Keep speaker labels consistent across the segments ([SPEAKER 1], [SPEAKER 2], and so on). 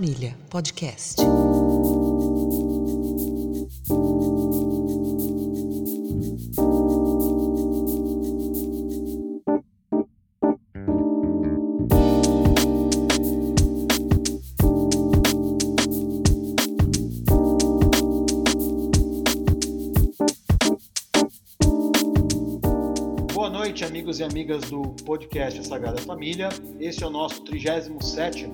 [SPEAKER 1] Família, podcast.
[SPEAKER 2] Amigos e amigas do podcast Sagrada Família. Este é o nosso 37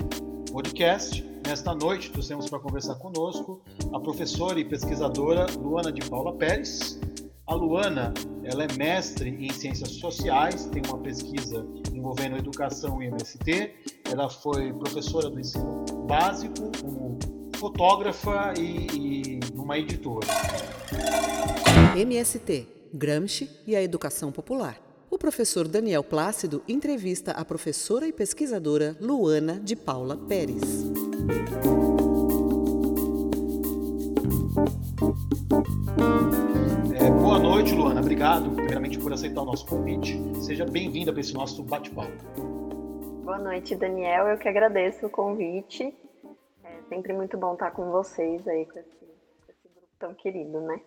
[SPEAKER 2] podcast. Nesta noite, trouxemos para conversar conosco a professora e pesquisadora Luana de Paula Pérez. A Luana, ela é mestre em ciências sociais, tem uma pesquisa envolvendo educação e MST. Ela foi professora do ensino básico, como fotógrafa e, e numa editora.
[SPEAKER 1] MST, Gramsci e a Educação Popular. O professor Daniel Plácido entrevista a professora e pesquisadora Luana de Paula Pérez.
[SPEAKER 2] É, boa noite, Luana. Obrigado, primeiramente, por aceitar o nosso convite. Seja bem-vinda para esse nosso bate-papo.
[SPEAKER 3] Boa noite, Daniel. Eu que agradeço o convite. É sempre muito bom estar com vocês aí, com esse, esse grupo tão querido, né?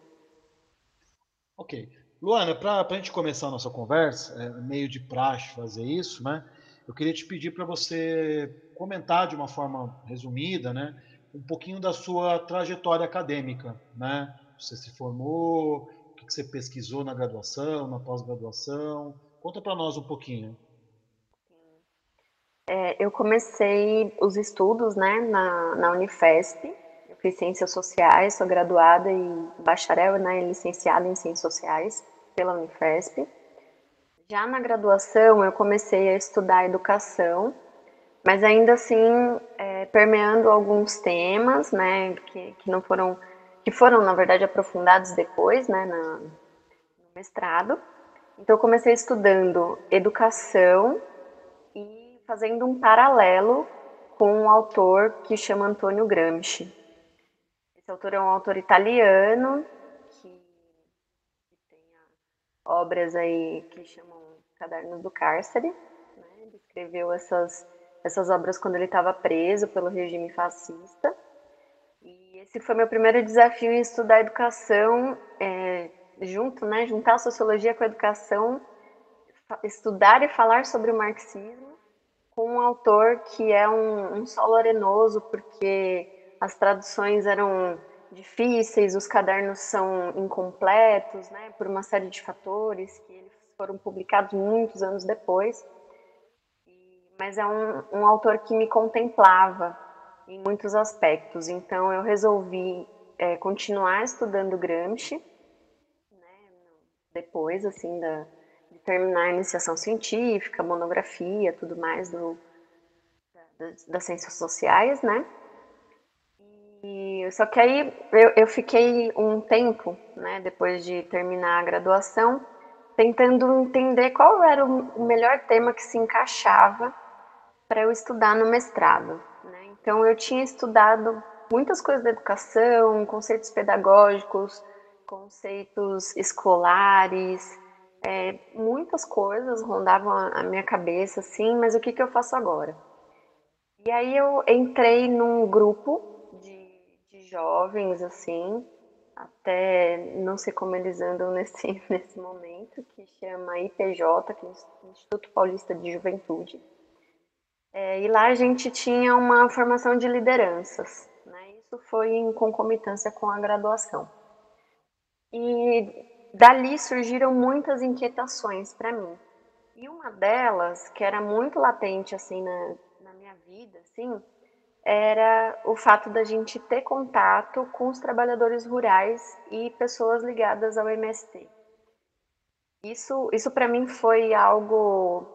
[SPEAKER 2] Ok. Luana, para a gente começar a nossa conversa, é meio de praxe fazer isso, né? Eu queria te pedir para você comentar de uma forma resumida, né? Um pouquinho da sua trajetória acadêmica, né? Você se formou, o que você pesquisou na graduação, na pós-graduação? Conta para nós um pouquinho.
[SPEAKER 3] É, eu comecei os estudos, né, na, na Unifesp. Eu fiz Ciências Sociais, sou graduada e bacharel, né, licenciada em Ciências Sociais pela Unifesp. Já na graduação, eu comecei a estudar educação, mas ainda assim é, permeando alguns temas, né, que, que não foram, que foram na verdade aprofundados depois, né, na, no mestrado. Então, eu comecei estudando educação e fazendo um paralelo com um autor que chama Antônio Gramsci. Esse autor é um autor italiano que, que tem obras aí que chamam Cadernos do Cárcere. Né? Ele escreveu essas, essas obras quando ele estava preso pelo regime fascista. E esse foi meu primeiro desafio em estudar educação, é, junto, né, juntar a sociologia com a educação, estudar e falar sobre o marxismo com um autor que é um, um solo arenoso, porque as traduções eram difíceis, os cadernos são incompletos, né, por uma série de fatores que eles foram publicados muitos anos depois. Mas é um, um autor que me contemplava em muitos aspectos, então eu resolvi é, continuar estudando Gramsci, né, depois assim da, de terminar a iniciação científica, monografia, tudo mais do, da, das ciências sociais, né? E, só que aí eu, eu fiquei um tempo, né, depois de terminar a graduação, tentando entender qual era o melhor tema que se encaixava para eu estudar no mestrado. Né? Então eu tinha estudado muitas coisas da educação, conceitos pedagógicos, conceitos escolares, é, muitas coisas rondavam a minha cabeça, assim, mas o que, que eu faço agora? E aí eu entrei num grupo de, de jovens, assim, até não sei como eles andam nesse, nesse momento, que chama IPJ, que é Instituto Paulista de Juventude. É, e lá a gente tinha uma formação de lideranças. Né? Isso foi em concomitância com a graduação. E dali surgiram muitas inquietações para mim. E uma delas, que era muito latente assim na, na minha vida, assim, era o fato da gente ter contato com os trabalhadores rurais e pessoas ligadas ao MST. Isso, isso para mim foi algo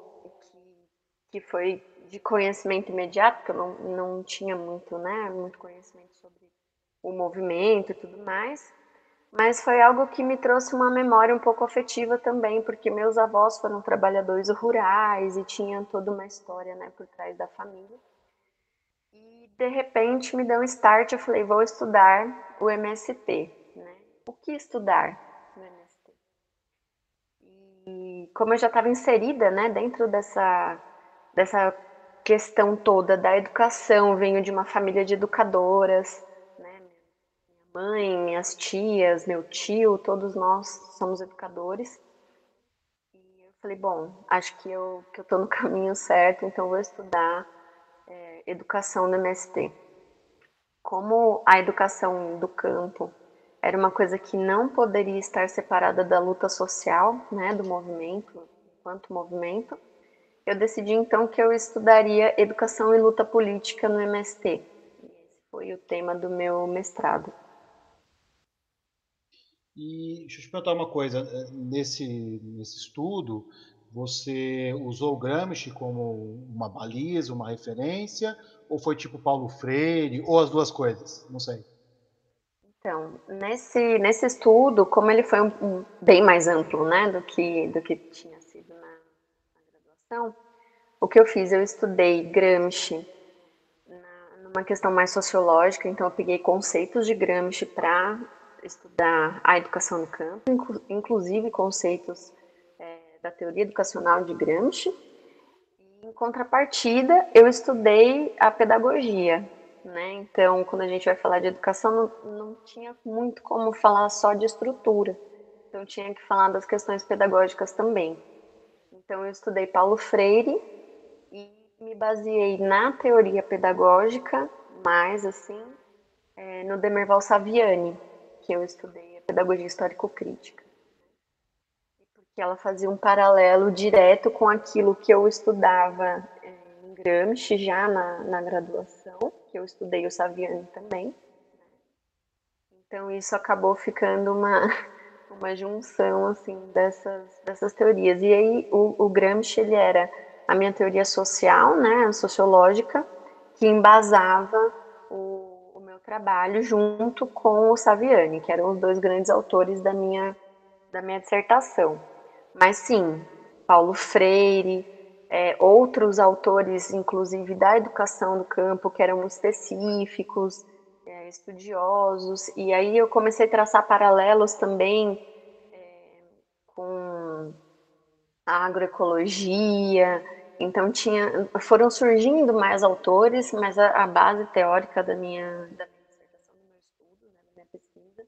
[SPEAKER 3] que, que foi de conhecimento imediato, porque eu não, não tinha muito, né, muito conhecimento sobre o movimento e tudo mais, mas foi algo que me trouxe uma memória um pouco afetiva também, porque meus avós foram trabalhadores rurais e tinham toda uma história, né, por trás da família. E de repente me deu um start, eu falei, vou estudar o MST, né? O que estudar como eu já estava inserida, né, dentro dessa dessa questão toda da educação. Venho de uma família de educadoras, né? Minha mãe, minhas tias, meu tio, todos nós somos educadores. E eu falei, bom, acho que eu que eu estou no caminho certo, então vou estudar é, educação no MST. Como a educação do campo era uma coisa que não poderia estar separada da luta social, né, do movimento, enquanto movimento, eu decidi então que eu estudaria educação e luta política no MST. Esse foi o tema do meu mestrado.
[SPEAKER 2] E deixa eu te perguntar uma coisa, nesse, nesse estudo, você usou o Gramsci como uma baliza, uma referência, ou foi tipo Paulo Freire, ou as duas coisas? Não sei.
[SPEAKER 3] Então, nesse, nesse estudo, como ele foi um, um, bem mais amplo né, do, que, do que tinha sido graduação, o que eu fiz? Eu estudei Gramsci numa questão mais sociológica, então eu peguei conceitos de Gramsci para estudar a educação no campo, inclusive conceitos é, da teoria educacional de Gramsci. E, em contrapartida, eu estudei a pedagogia, né? Então, quando a gente vai falar de educação, não, não tinha muito como falar só de estrutura. Então, tinha que falar das questões pedagógicas também. Então, eu estudei Paulo Freire e me baseei na teoria pedagógica, mais assim, é, no Demerval Saviani, que eu estudei a pedagogia histórico-crítica. Porque ela fazia um paralelo direto com aquilo que eu estudava Gramsci já na, na graduação, que eu estudei o Saviani também. Então isso acabou ficando uma, uma junção assim dessas, dessas teorias. E aí o, o Gramsci ele era a minha teoria social, né, sociológica, que embasava o, o meu trabalho junto com o Saviani, que eram os dois grandes autores da minha, da minha dissertação. Mas sim, Paulo Freire, é, outros autores, inclusive da educação do campo, que eram específicos, estudiosos, e aí eu comecei a traçar paralelos também é, com a agroecologia, então tinha, foram surgindo mais autores, mas a, a base teórica da minha, da minha dissertação, do meu estudo, né, da minha pesquisa,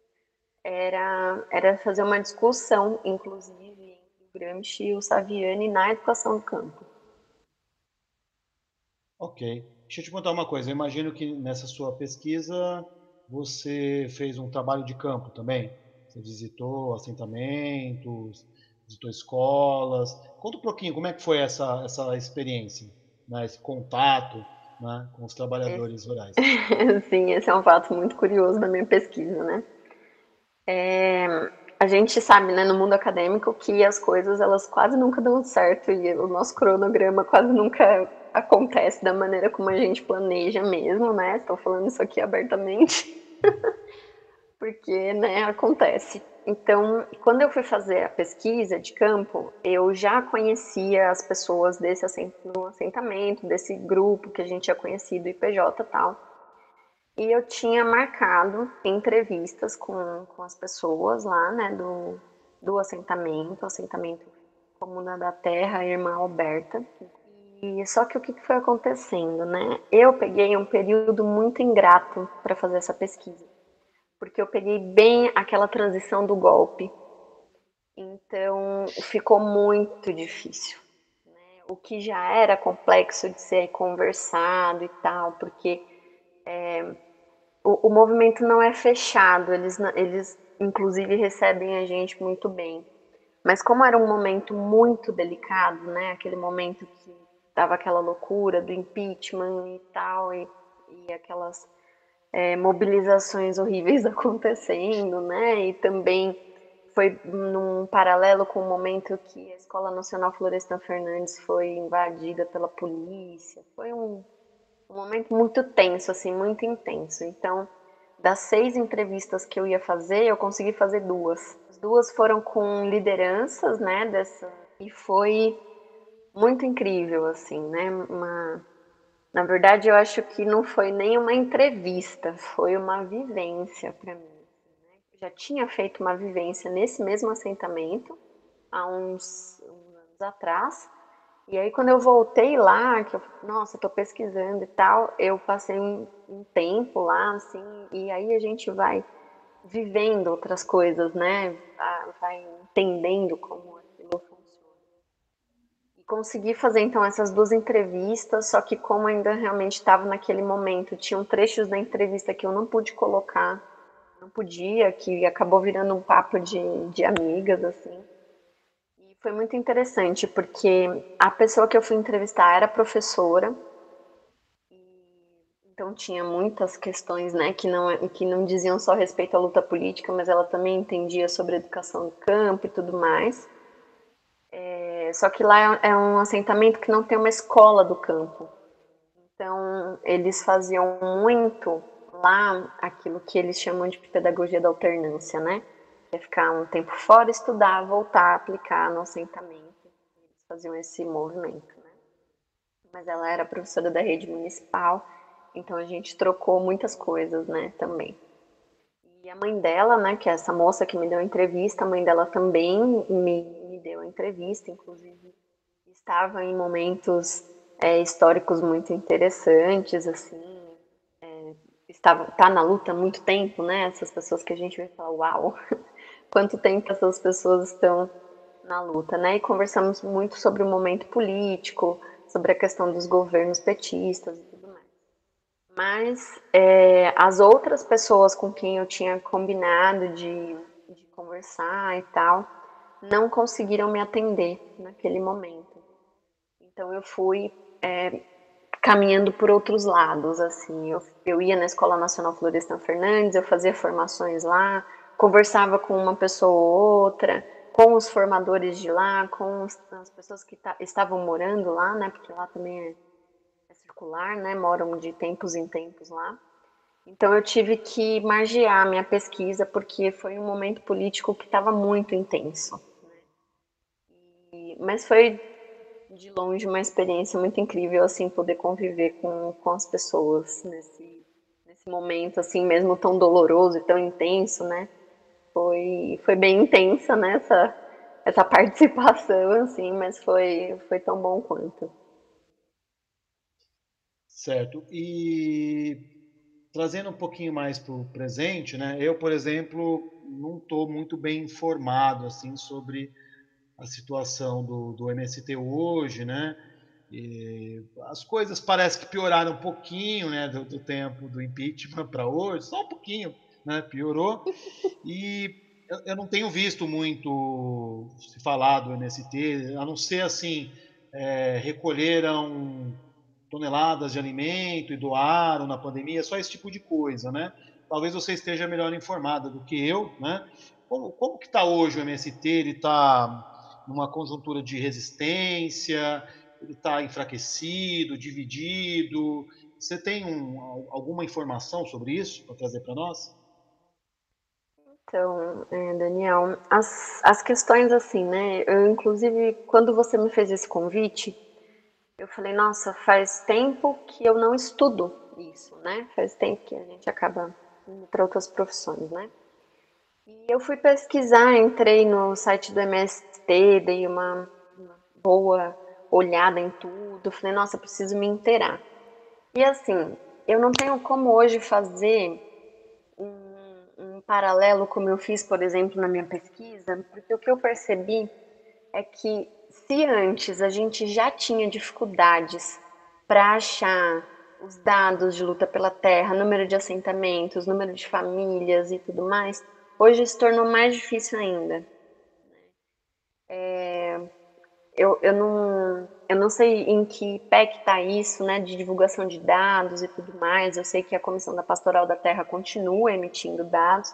[SPEAKER 3] era, era fazer uma discussão, inclusive, entre o Gramsci e o Saviani na educação do campo.
[SPEAKER 2] Ok. Deixa eu te contar uma coisa. Eu imagino que nessa sua pesquisa você fez um trabalho de campo também. Você visitou assentamentos, visitou escolas. Conta um pouquinho como é que foi essa, essa experiência, né? esse contato né? com os trabalhadores rurais.
[SPEAKER 3] Sim, esse é um fato muito curioso da minha pesquisa, né? É, a gente sabe, né, no mundo acadêmico, que as coisas elas quase nunca dão certo e o nosso cronograma quase nunca acontece da maneira como a gente planeja mesmo, né? Estou falando isso aqui abertamente, porque, né, acontece. Então, quando eu fui fazer a pesquisa de campo, eu já conhecia as pessoas desse assentamento, desse grupo que a gente tinha conhecido, IPJ e tal. E eu tinha marcado entrevistas com, com as pessoas lá, né, do, do assentamento, assentamento Comuna da Terra, irmã Alberta, e só que o que foi acontecendo, né? Eu peguei um período muito ingrato para fazer essa pesquisa, porque eu peguei bem aquela transição do golpe. Então ficou muito difícil. Né? O que já era complexo de ser conversado e tal, porque é, o, o, movimento não é fechado, eles, eles inclusive recebem a gente muito bem. Mas como era um momento muito delicado, né? Aquele momento que tava aquela loucura do impeachment e tal, e, e aquelas é, mobilizações horríveis acontecendo, né? E também foi num paralelo com o momento que a Escola Nacional Florestan Fernandes foi invadida pela polícia. Foi um, um momento muito tenso, assim, muito intenso. Então, das seis entrevistas que eu ia fazer, eu consegui fazer duas. As duas foram com lideranças, né, dessa, e foi muito incrível, assim, né? Uma... Na verdade, eu acho que não foi nem uma entrevista, foi uma vivência para mim. Assim, né? Já tinha feito uma vivência nesse mesmo assentamento há uns, uns anos atrás, E aí quando eu voltei lá, que eu, nossa, tô pesquisando e tal, eu passei um, um tempo lá, assim, e aí a gente vai vivendo outras coisas, né? Vai entendendo como. E consegui fazer então essas duas entrevistas, só que como ainda realmente estava naquele momento, tinham trechos da entrevista que eu não pude colocar, não podia, que acabou virando um papo de, de amigas, assim. E foi muito interessante, porque a pessoa que eu fui entrevistar era professora, então tinha muitas questões, né, que não que não diziam só respeito à luta política, mas ela também entendia sobre educação do campo e tudo mais. É, só que lá é, é um assentamento que não tem uma escola do campo. Então eles faziam muito lá aquilo que eles chamam de pedagogia da alternância, né? É ficar um tempo fora, estudar, voltar, aplicar no assentamento. Eles faziam esse movimento, né? Mas ela era professora da rede municipal então a gente trocou muitas coisas, né, também. E a mãe dela, né, que é essa moça que me deu a entrevista, a mãe dela também me, entrevista, inclusive estava em momentos é, históricos muito interessantes, assim, é, estava tá na luta há muito tempo, né? Essas pessoas que a gente vai falar, uau, quanto tempo essas pessoas estão na luta, né? E conversamos muito sobre o momento político, sobre a questão dos governos petistas mas é, as outras pessoas com quem eu tinha combinado de, de conversar e tal, não conseguiram me atender naquele momento. Então eu fui é, caminhando por outros lados, assim. Eu, eu ia na Escola Nacional Florestan Fernandes, eu fazia formações lá, conversava com uma pessoa ou outra, com os formadores de lá, com as pessoas que estavam morando lá, né? Porque lá também é circular, né? Moram de tempos em tempos lá. Então eu tive que margear minha pesquisa porque foi um momento político que estava muito intenso. E, mas foi de longe uma experiência muito incrível assim poder conviver com, com as pessoas nesse, nesse momento assim mesmo tão doloroso e tão intenso, né? Foi foi bem intensa né? essa participação assim, mas foi foi tão bom quanto.
[SPEAKER 2] Certo. E trazendo um pouquinho mais para o presente, né? Eu, por exemplo, não estou muito bem informado assim sobre a situação do, do MST hoje, né? E as coisas parecem que pioraram um pouquinho, né, do, do tempo do impeachment para hoje, só um pouquinho, né? Piorou. E eu, eu, não tenho visto muito se falar do MST, a não ser assim, é, recolheram toneladas de alimento e doaram na pandemia, só esse tipo de coisa, né? Talvez você esteja melhor informada do que eu, né? Como, como que está hoje o MST? Ele está numa conjuntura de resistência? Ele está enfraquecido, dividido? Você tem um, alguma informação sobre isso para trazer para nós?
[SPEAKER 3] Então, é, Daniel, as, as questões assim, né? Eu, inclusive, quando você me fez esse convite, eu falei, nossa, faz tempo que eu não estudo isso, né? Faz tempo que a gente acaba indo para outras profissões, né? E eu fui pesquisar, entrei no site do MST, dei uma, uma boa olhada em tudo, falei, nossa, preciso me inteirar. E assim, eu não tenho como hoje fazer um, um paralelo como eu fiz, por exemplo, na minha pesquisa, porque o que eu percebi é que se antes a gente já tinha dificuldades para achar os dados de luta pela terra, número de assentamentos, número de famílias e tudo mais, hoje se tornou mais difícil ainda. É, eu, eu, não, eu não sei em que pé que está isso, né, de divulgação de dados e tudo mais. Eu sei que a Comissão da Pastoral da Terra continua emitindo dados.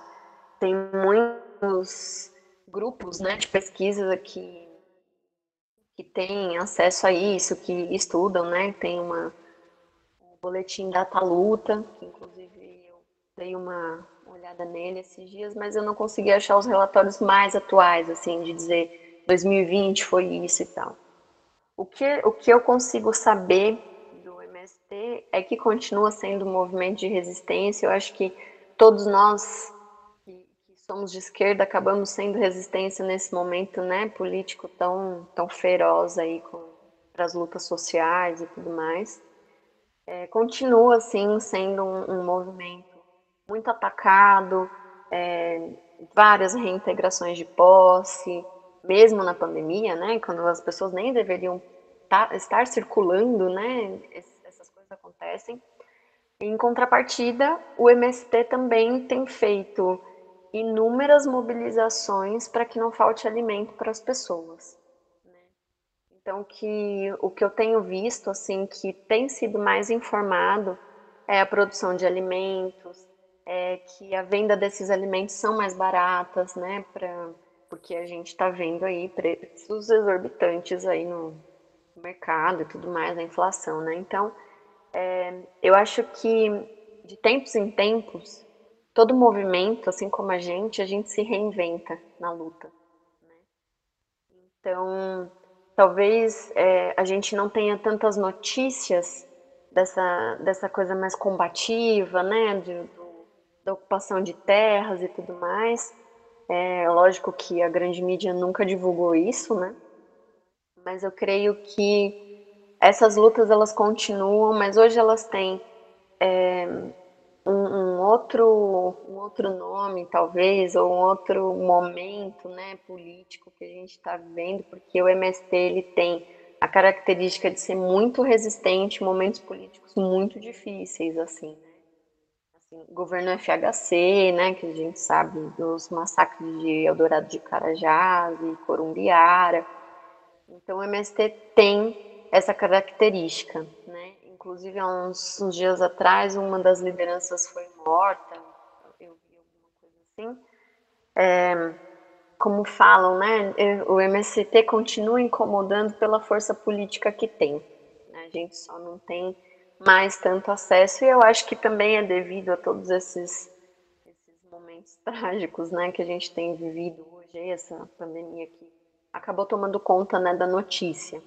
[SPEAKER 3] Tem muitos grupos né, de pesquisa que que têm acesso a isso, que estudam, né? Tem uma, um boletim Data Luta, que inclusive eu dei uma olhada nele esses dias, mas eu não consegui achar os relatórios mais atuais, assim, de dizer 2020 foi isso e tal. O que, o que eu consigo saber do MST é que continua sendo um movimento de resistência. Eu acho que todos nós somos de esquerda acabamos sendo resistência nesse momento, né, político tão tão feroz aí para as lutas sociais e tudo mais, é, continua assim sendo um, um, movimento muito atacado, é, várias reintegrações de posse, mesmo na pandemia, né, quando as pessoas nem deveriam tá, estar circulando, né, essas coisas acontecem. Em contrapartida, o MST também tem feito inúmeras mobilizações para que não falte alimento para as pessoas. Né? Então, que o que eu tenho visto, assim, que tem sido mais informado é a produção de alimentos, é que a venda desses alimentos são mais baratas, né, pra, porque a gente está vendo aí preços exorbitantes aí no mercado e tudo mais, a inflação, né? Então, é, eu acho que de tempos em tempos, todo movimento, assim como a gente, a gente se reinventa na luta. Né? Então, talvez é, a gente não tenha tantas notícias dessa, dessa coisa mais combativa, né, de, do, da ocupação de terras e tudo mais. É lógico que a grande mídia nunca divulgou isso, né? Mas eu creio que essas lutas elas continuam, mas hoje elas têm é, um, um, outro, um outro nome, talvez, ou um outro momento né, político que a gente está vivendo, porque o MST ele tem a característica de ser muito resistente em momentos políticos muito difíceis, assim, né? Assim, governo FHC, né, que a gente sabe dos massacres de Eldorado de Carajás e Corumbiara. Então o MST tem essa característica, né? Inclusive, há uns, uns, dias atrás, uma das lideranças foi morta, eu vi alguma coisa assim. É, como falam, né? O MST continua incomodando pela força política que tem. Né? A gente só não tem mais tanto acesso, e eu acho que também é devido a todos esses, esses momentos trágicos, né? Que a gente tem vivido hoje, essa pandemia que acabou tomando conta né, da notícia.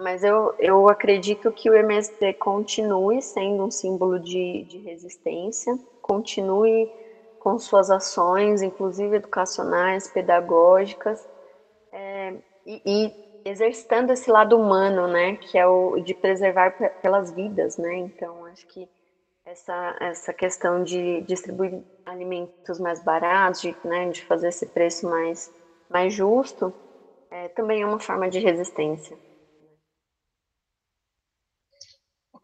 [SPEAKER 3] Mas eu, eu acredito que o MST continue sendo um símbolo de, de resistência, continue com suas ações, inclusive educacionais, pedagógicas, é, e, e, exercitando esse lado humano, né, que é o de preservar pelas vidas, né. Então, acho que essa, essa questão de distribuir alimentos mais baratos, de, né, de fazer esse preço mais, mais justo, é, também é uma forma de resistência.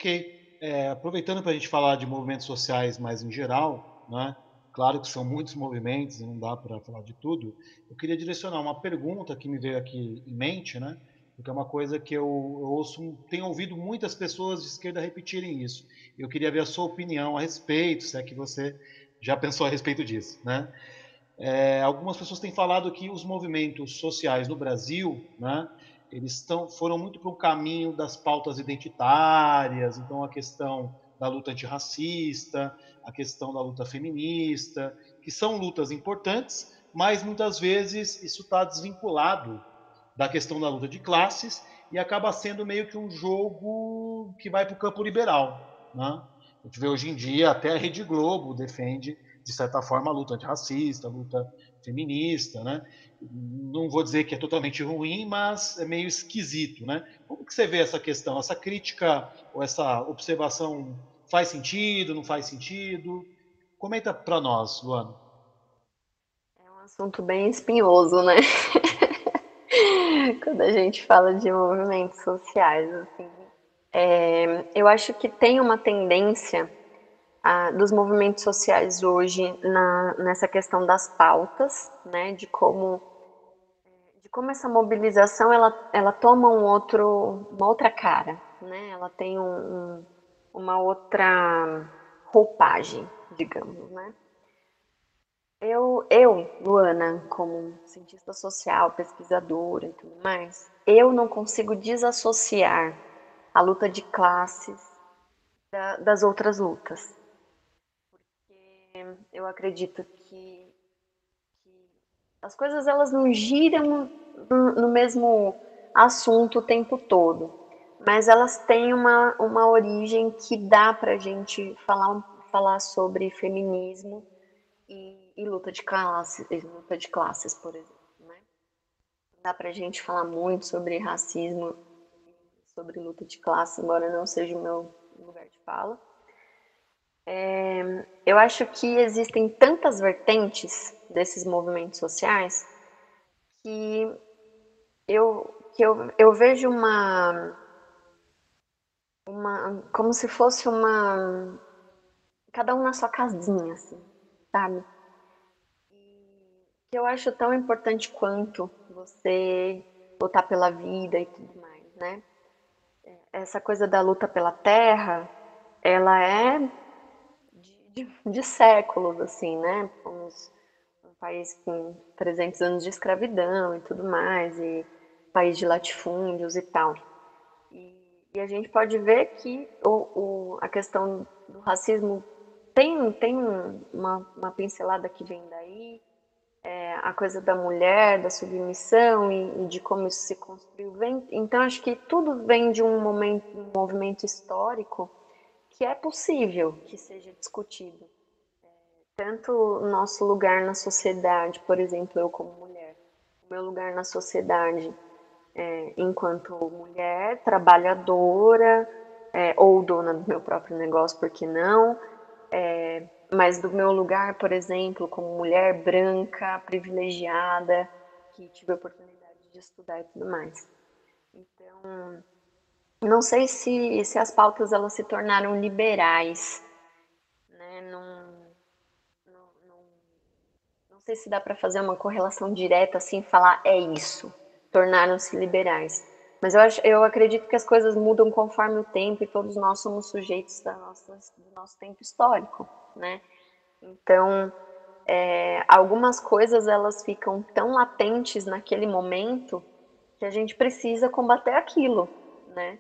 [SPEAKER 2] Ok. É, aproveitando para a gente falar de movimentos sociais mais em geral, né? claro que são muitos movimentos e não dá para falar de tudo, eu queria direcionar uma pergunta que me veio aqui em mente, né? porque é uma coisa que eu, eu ouço, tenho ouvido muitas pessoas de esquerda repetirem isso. Eu queria ver a sua opinião a respeito, se é que você já pensou a respeito disso. Né? É, algumas pessoas têm falado que os movimentos sociais no Brasil, né, eles foram muito para o caminho das pautas identitárias, então a questão da luta antirracista, a questão da luta feminista, que são lutas importantes, mas muitas vezes isso está desvinculado da questão da luta de classes e acaba sendo meio que um jogo que vai para o campo liberal. Né? A gente vê hoje em dia, até a Rede Globo defende, de certa forma, a luta antirracista, a luta feminista, né? não vou dizer que é totalmente ruim, mas é meio esquisito, né? Como que você vê essa questão? Essa crítica ou essa observação faz sentido, não faz sentido? Comenta para nós, Luana.
[SPEAKER 3] É um assunto bem espinhoso, né? Quando a gente fala de movimentos sociais, assim. É, eu acho que tem uma tendência dos movimentos sociais hoje na, nessa questão das pautas, né, de como de como essa mobilização ela, ela toma um outro, uma outra cara, né, ela tem um, um, uma outra roupagem, digamos, né. Eu, eu, Luana, como cientista social, pesquisadora e tudo mais, eu não consigo desassociar a luta de classes da, das outras lutas eu acredito que, que as coisas elas não giram no, no, mesmo assunto o tempo todo, mas elas têm uma, uma origem que dá para a gente falar, falar sobre feminismo e, e luta de classes, luta de classes, por exemplo. Né? dá para a gente falar muito sobre racismo, sobre luta de classe, embora não seja o meu lugar de fala. É, eu acho que existem tantas vertentes desses movimentos sociais que eu, que eu, eu vejo uma, uma. como se fosse uma. cada um na sua casinha, assim, sabe? que eu acho tão importante quanto você lutar pela vida e tudo mais, né? Essa coisa da luta pela terra, ela é de, de, séculos, assim, né? Um país com 300 anos de escravidão e tudo mais, e país de latifúndios e tal. E, e a gente pode ver que o, o, a questão do racismo tem, tem uma, uma pincelada que vem daí, é, a coisa da mulher, da submissão e, e, de como isso se construiu. Vem, então, acho que tudo vem de um, momento, um movimento histórico que é possível que seja discutido. É, tanto o nosso lugar na sociedade, por exemplo, eu como mulher, o meu lugar na sociedade é, enquanto mulher, trabalhadora, é, ou dona do meu próprio negócio, por que não? É, mas do meu lugar, por exemplo, como mulher branca, privilegiada, que tive a oportunidade de estudar e tudo mais. Então, não sei se, se as pautas elas se tornaram liberais, né? Não, não, não, não sei se dá para fazer uma correlação direta assim, falar é isso, tornaram-se liberais. Mas eu, acho, eu acredito que as coisas mudam conforme o tempo e todos nós somos sujeitos da nossa, do nosso tempo histórico, né? Então, é, algumas coisas elas ficam tão latentes naquele momento que a gente precisa combater aquilo, né?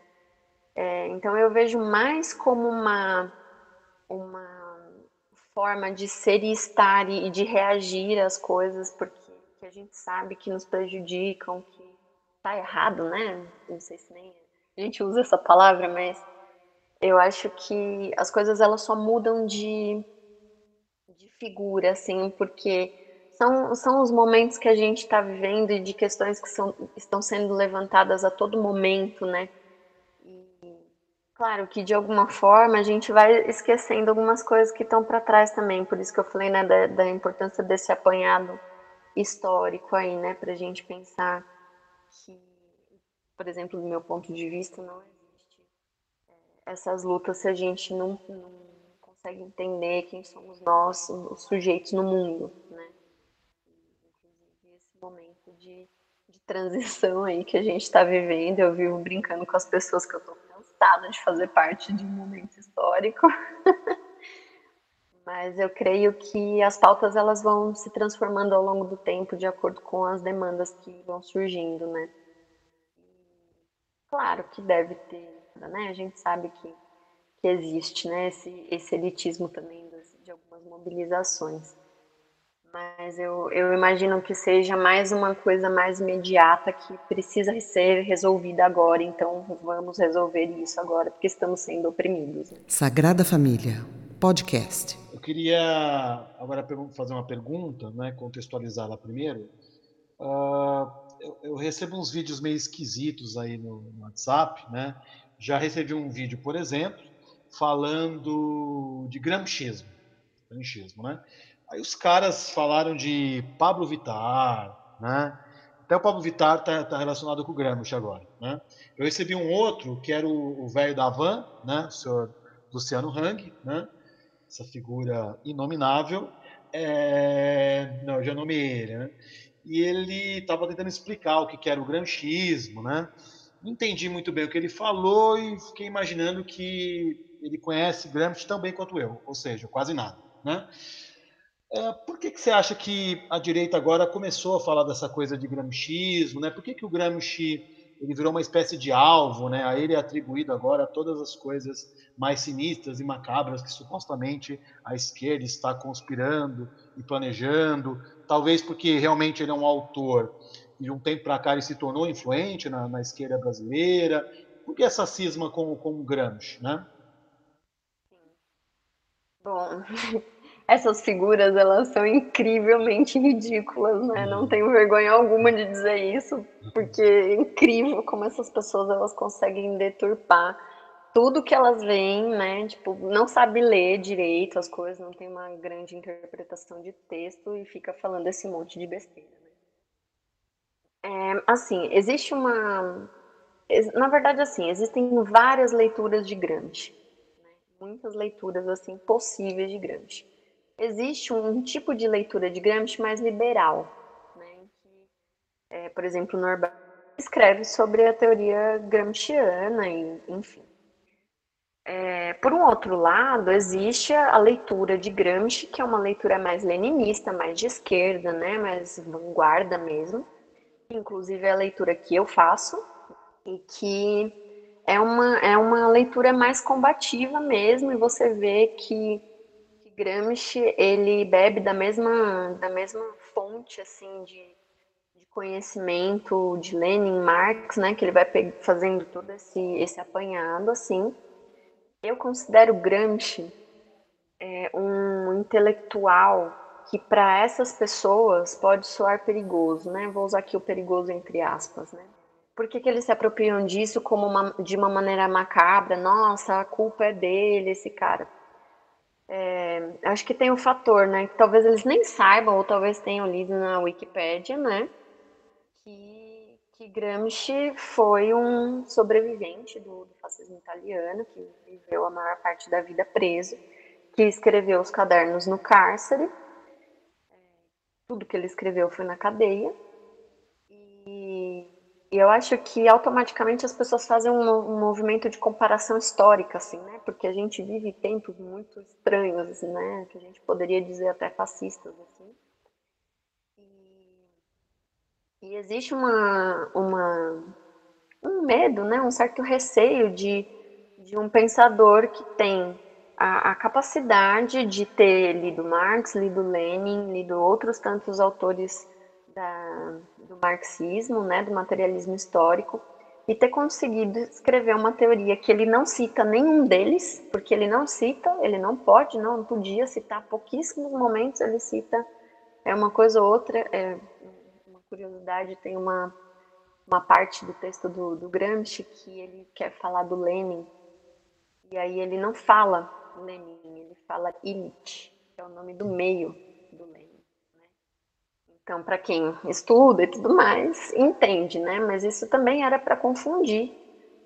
[SPEAKER 3] É, então eu vejo mais como uma, uma forma de ser e estar e de reagir às coisas porque que a gente sabe que nos prejudicam, que tá errado, né? Não sei se nem a gente usa essa palavra, mas eu acho que as coisas elas só mudam de, de figura, assim, porque são, são os momentos que a gente está vivendo e de questões que são, estão sendo levantadas a todo momento, né? Claro que de alguma forma a gente vai esquecendo algumas coisas que estão para trás também, por isso que eu falei né, da, da importância desse apanhado histórico aí, né, para a gente pensar que, por exemplo, do meu ponto de vista, não existe é, essas lutas se a gente não, não consegue entender quem somos nós, os sujeitos no mundo, né? Inclusive esse momento de, de transição aí que a gente está vivendo, eu vivo brincando com as pessoas que eu estou de fazer parte de um momento histórico. Mas eu creio que as pautas elas vão se transformando ao longo do tempo de acordo com as demandas que vão surgindo, né? Claro que deve ter, né? A gente sabe que, que existe, né? Esse, esse elitismo também das, de algumas mobilizações. Mas eu, eu imagino que seja mais uma coisa mais imediata que precisa ser resolvida agora. Então vamos resolver isso agora, porque estamos sendo oprimidos.
[SPEAKER 1] Sagrada Família, podcast
[SPEAKER 2] queria agora fazer uma pergunta, né, contextualizá-la primeiro. Uh, eu, eu, recebo uns vídeos meio esquisitos aí no, no, WhatsApp, né? Já recebi um vídeo, por exemplo, falando de gramscismo, gramscismo, né? Aí os caras falaram de Pablo Vittar, né? Até o Pablo Vittar está tá relacionado com o Gramsci agora, né? Eu recebi um outro que era o velho da Van, né? O senhor Luciano Hang, né? essa figura inominável. É... Não, eu já nomeei ele, né? E ele estava tentando explicar o que era o granchismo, né? Não entendi muito bem o que ele falou e fiquei imaginando que ele conhece Gramsci tão bem quanto eu, ou seja, quase nada, né? É, por que, que você acha que a direita agora começou a falar dessa coisa de gramscismo, né? Por que, que o Gramsci ele virou uma espécie de alvo, né? A ele é atribuído agora todas as coisas mais sinistras e macabras que supostamente a esquerda está conspirando e planejando, talvez porque realmente ele é um autor e de um tempo para cá ele se tornou influente na, na esquerda brasileira. Por que essa cisma com, com o Gramsci, né?
[SPEAKER 3] Bom, essas figuras elas são incrivelmente ridículas, né? Não uhum. tenho vergonha alguma de dizer isso, porque é incrível como essas pessoas elas conseguem deturpar tudo que elas veem, né? Tipo, não sabe ler direito as coisas, não tem uma grande interpretação de texto e fica falando esse monte de besteira. Né? É, assim, existe uma, na verdade, assim, existem várias leituras de Gramsci, né? muitas leituras assim possíveis de Gramsci existe um tipo de leitura de Gramsci mais liberal, né, que, é, por exemplo, Norberg escreve sobre a teoria gramsciana, e, enfim. É, por um outro lado, existe a leitura de Gramsci, que é uma leitura mais leninista, mais de esquerda, né, mais vanguarda mesmo, inclusive é a leitura que eu faço, e que é uma, é uma leitura mais combativa mesmo, e você vê que Gramsci, ele bebe da mesma, da mesma fonte, assim, de, de conhecimento de Lenin, Marx, né, que ele vai fazendo todo esse, esse apanhado, assim. Eu considero Gramsci é, um intelectual que para essas pessoas pode soar perigoso, né? Vou usar aqui o perigoso entre aspas, né? Por que, que eles se apropriam disso como uma, de uma maneira macabra? Nossa, a culpa é dele, esse cara. É, acho que tem um fator, né? Que talvez eles nem saibam, ou talvez tenham lido na Wikipédia, né? Que, que Gramsci foi um sobrevivente do, do fascismo italiano, que viveu a maior parte da vida preso, que escreveu os cadernos no cárcere. É, tudo que ele escreveu foi na cadeia. E eu acho que automaticamente as pessoas fazem um, um, movimento de comparação histórica, assim, né? Porque a gente vive tempos muito estranhos, assim, né? Que a gente poderia dizer até fascistas, assim. E, e existe uma, uma, um medo, né? Um certo receio de, de um pensador que tem a, a capacidade de ter lido Marx, lido Lenin, lido outros tantos autores da, do marxismo, né, do materialismo histórico, e ter conseguido escrever uma teoria que ele não cita nenhum deles, porque ele não cita, ele não pode, não podia citar, pouquíssimos momentos ele cita é uma coisa ou outra, é uma curiosidade, tem uma, uma parte do texto do, do Gramsci que ele quer falar do Lenin, e aí ele não fala Lenin, ele fala Illich, que é o nome do meio então, para quem estuda e tudo mais, entende, né? Mas isso também era para confundir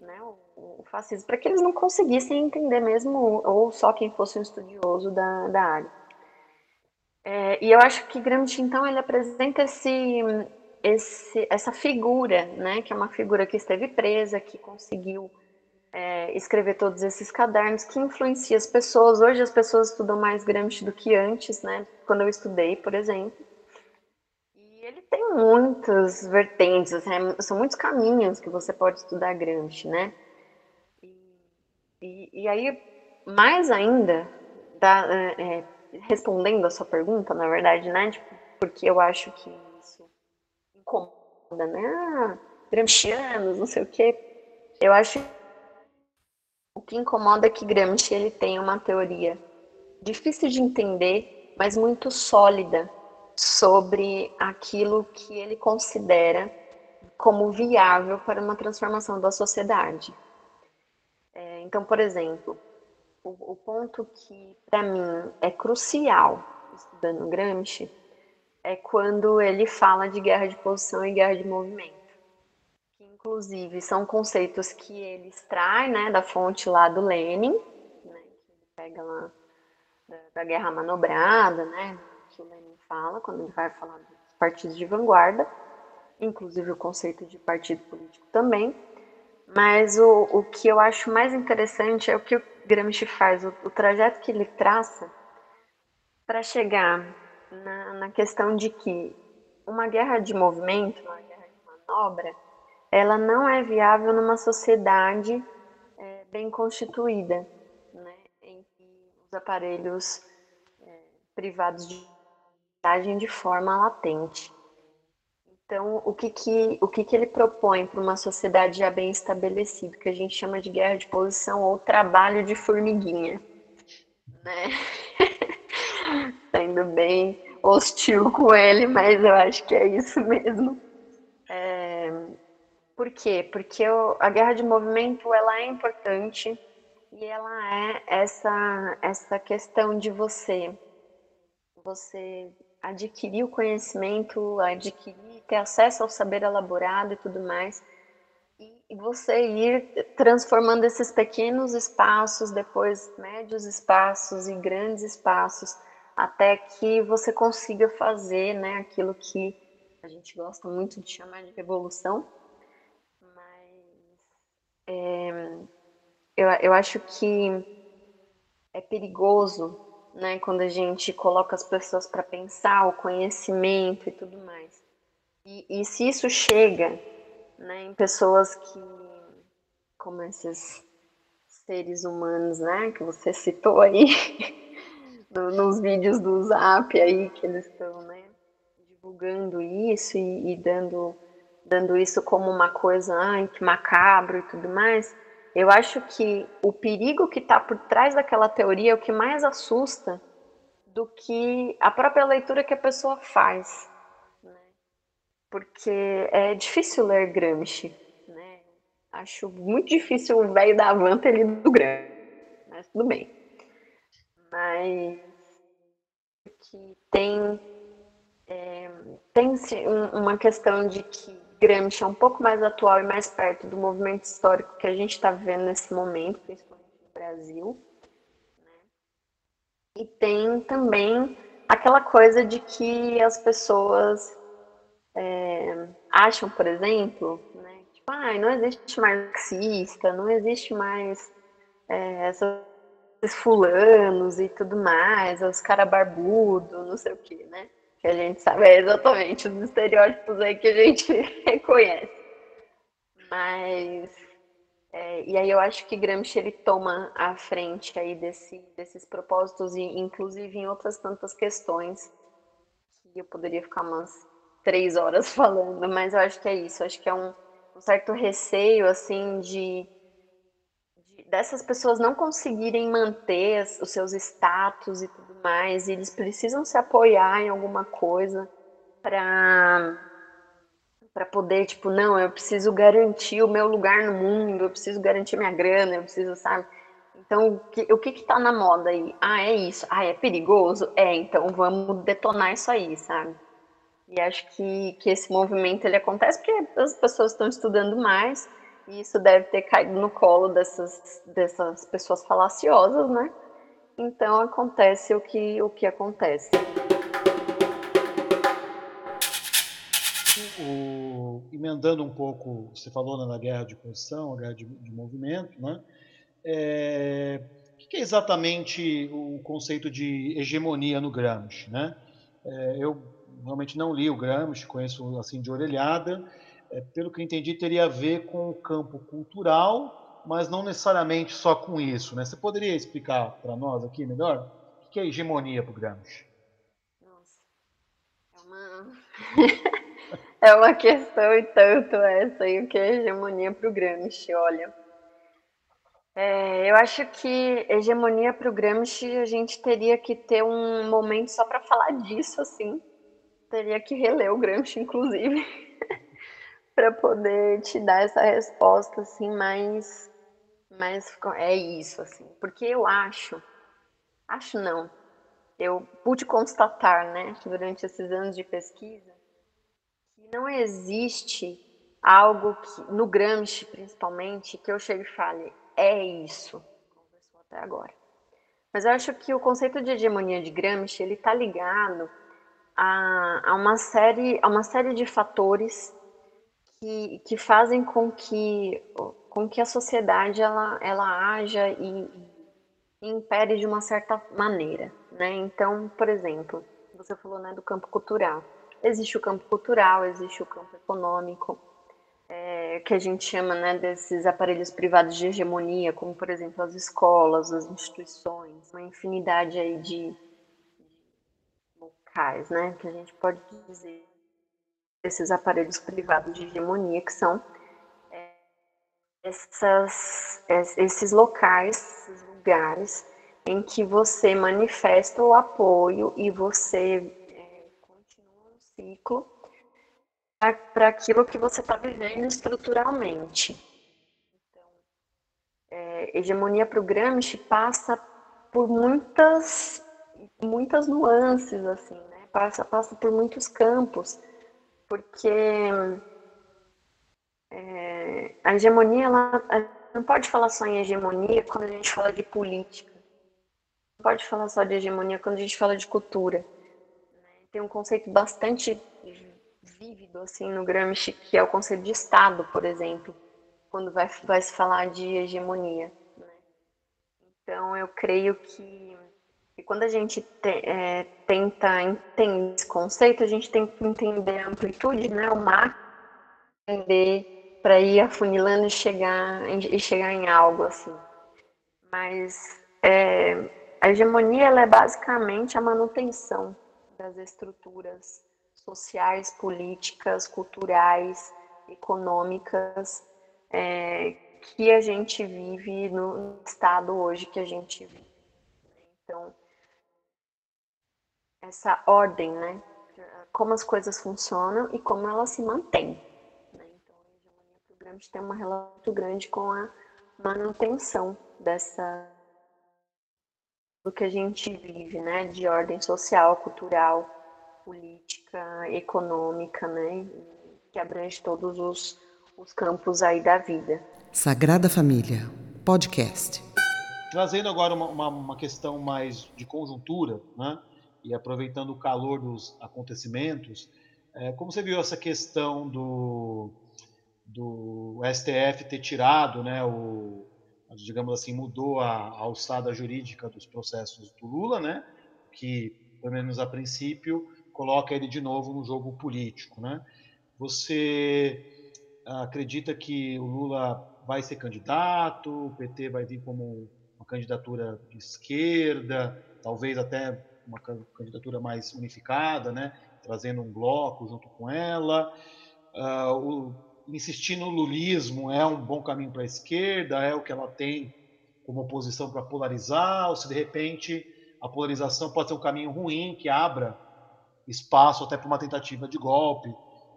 [SPEAKER 3] né, o, o fascismo, para que eles não conseguissem entender mesmo, ou só quem fosse um estudioso da, da área. É, e eu acho que Gramsci, então, ele apresenta esse, esse, essa figura, né, que é uma figura que esteve presa, que conseguiu é, escrever todos esses cadernos, que influencia as pessoas. Hoje as pessoas estudam mais Gramsci do que antes, né, quando eu estudei, por exemplo tem muitas vertentes, assim, é, são muitos caminhos que você pode estudar Gramsci, né? E, e, aí, mais ainda, da, é, é, respondendo a sua pergunta, na verdade, né? Tipo, porque eu acho que isso incomoda, né? Ah, Gramscianos, não sei o quê. Eu acho o que incomoda é que Gramsci ele tem uma teoria difícil de entender, mas muito sólida sobre aquilo que ele considera como viável para uma transformação da sociedade. É, então, por exemplo, o, o ponto que para mim é crucial estudando Gramsci é quando ele fala de guerra de posição e guerra de movimento. Que, inclusive, são conceitos que ele extrai né, da fonte lá do Lenin, né, que ele pega lá da, da guerra manobrada, né, que o Lenin fala, quando ele vai falar dos partidos de vanguarda, inclusive o conceito de partido político também. Mas o, o que eu acho mais interessante é o que o Gramsci faz, o, o trajeto que ele traça para chegar na, na questão de que uma guerra de movimento, uma guerra de manobra, ela não é viável numa sociedade é, bem constituída, né, em que os aparelhos é, privados de agem de forma latente. Então, o que, que, o que, que ele propõe para uma sociedade já bem estabelecida, que a gente chama de guerra de posição ou trabalho de formiguinha? Né? sendo bem hostil com ele, mas eu acho que é isso mesmo. É... Por quê? Porque o, a guerra de movimento ela é importante e ela é essa, essa questão de você, você adquirir o conhecimento, adquirir, ter acesso ao saber elaborado e tudo mais, e você ir transformando esses pequenos espaços, depois médios espaços e grandes espaços, até que você consiga fazer né, aquilo que a gente gosta muito de chamar de revolução. Mas é, eu, eu acho que é perigoso né, quando a gente coloca as pessoas para pensar o conhecimento e tudo mais. E, e se isso chega né, em pessoas que, como esses seres humanos, né, que você citou aí, nos vídeos do Zap aí, que eles estão, né, divulgando isso e, e, dando, dando isso como uma coisa, ai, que macabro e tudo mais, eu acho que o perigo que está por trás daquela teoria é o que mais assusta do que a própria leitura que a pessoa faz porque é difícil ler Gramsci, né? Acho muito difícil o velho da van ter lido do Gramsci, mas tudo bem. Mas que tem é, tem uma questão de que Gramsci é um pouco mais atual e mais perto do movimento histórico que a gente está vivendo nesse momento, principalmente no Brasil. Né? E tem também aquela coisa de que as pessoas é, acham, por exemplo, né, tipo, ah, não existe mais marxista, não existe mais é, esses fulanos e tudo mais, os caras barbudo, não sei o que, né? Que a gente sabe é exatamente os estereótipos aí que a gente reconhece. Mas é, e aí eu acho que Gramsci ele toma a frente aí desse, desses propósitos e inclusive em outras tantas questões que eu poderia ficar umas três horas falando, mas eu acho que é isso. Acho que é um, um certo receio, assim, de, dessas pessoas não conseguirem manter os seus status e tudo mais, e eles precisam se apoiar em alguma coisa para para poder, tipo, não, eu preciso garantir o meu lugar no mundo, eu preciso garantir minha grana, eu preciso, sabe? Então, o que, o que que tá na moda aí? Ah, é isso. Ah, é perigoso? É, então vamos detonar isso aí, sabe? E acho que, que esse movimento ele acontece porque as pessoas estão estudando mais isso deve ter caído no colo dessas, dessas pessoas falaciosas, né? Então acontece o que, o que acontece.
[SPEAKER 2] O, emendando um pouco, você falou né, na guerra de posição, a guerra de, de movimento, né? É, o que é exatamente o conceito de hegemonia no Gramsci, né? É, eu realmente não li o Gramsci, conheço assim de orelhada. É, pelo que eu entendi, teria a ver com o campo cultural, mas não necessariamente só com isso. Né? Você poderia explicar para nós aqui melhor o que é hegemonia para o Gramsci?
[SPEAKER 3] Nossa, é uma... é uma questão e tanto essa aí, o que é hegemonia para o Gramsci, olha. É, eu acho que hegemonia para o Gramsci a gente teria que ter um momento só para falar disso, assim, teria que reler o Gramsci, inclusive, para poder te dar essa resposta assim mais mais é isso assim, porque eu acho, acho não, eu pude constatar, né, durante esses anos de pesquisa, que não existe algo que no Gramsci principalmente que eu chegue e fale é isso, até agora. Mas eu acho que o conceito de hegemonia de Gramsci ele está ligado a, a, uma, série, a uma série de fatores que, que fazem com que, com que a sociedade ela, ela haja e, e impere de uma certa maneira. Né? Então, por exemplo, você falou né, do campo cultural. Existe o campo cultural, existe o campo econômico, é, que a gente chama né, desses aparelhos privados de hegemonia, como por exemplo as escolas, as instituições, uma infinidade aí de, locais, né, que a gente pode dizer esses aparelhos privados de hegemonia, que são é, essas, esses locais, esses lugares em que você manifesta o apoio e você é, continua um ciclo para aquilo que você está vivendo estruturalmente. Então, é, hegemonia para o Gramsci passa por muitas, muitas nuances, assim, né? passa, passa por muitos campos, porque é, a hegemonia, ela, não pode falar só em hegemonia quando a gente fala de política. Não pode falar só de hegemonia quando a gente fala de cultura. Tem um conceito bastante vívido assim no Gramsci, que é o conceito de Estado, por exemplo, quando vai, vai se falar de hegemonia. Né? Então, eu creio que, que quando a gente te, é, tenta entender esse conceito, a gente tem que entender a amplitude, né, o macro, entender para ir afunilando e chegar, e chegar em algo assim. Mas é, a hegemonia ela é basicamente a manutenção das estruturas sociais, políticas, culturais, econômicas é, que a gente vive no estado hoje que a gente vive. Então, essa ordem, né? Como as coisas funcionam e como elas se mantêm. Gramsci tem uma relação muito grande com a manutenção dessa do que a gente vive, né, de ordem social, cultural, política, econômica, né, que abrange todos os, os campos aí da vida.
[SPEAKER 1] Sagrada Família, podcast.
[SPEAKER 2] Trazendo agora uma, uma, uma questão mais de conjuntura, né, e aproveitando o calor dos acontecimentos, é, como você viu essa questão do do STF ter tirado, né, o, digamos assim, mudou a, a alçada jurídica dos processos do Lula, né, que, pelo menos a princípio, coloca ele de novo no jogo político. Né? Você acredita que o Lula vai ser candidato, o PT vai vir como uma candidatura de esquerda, talvez até uma candidatura mais unificada, né, trazendo um bloco junto com ela. Uh, o insistir no lulismo é um bom caminho para a esquerda, é o que ela tem como oposição para polarizar, ou se de repente a polarização pode ser um caminho ruim que abra espaço até para uma tentativa de golpe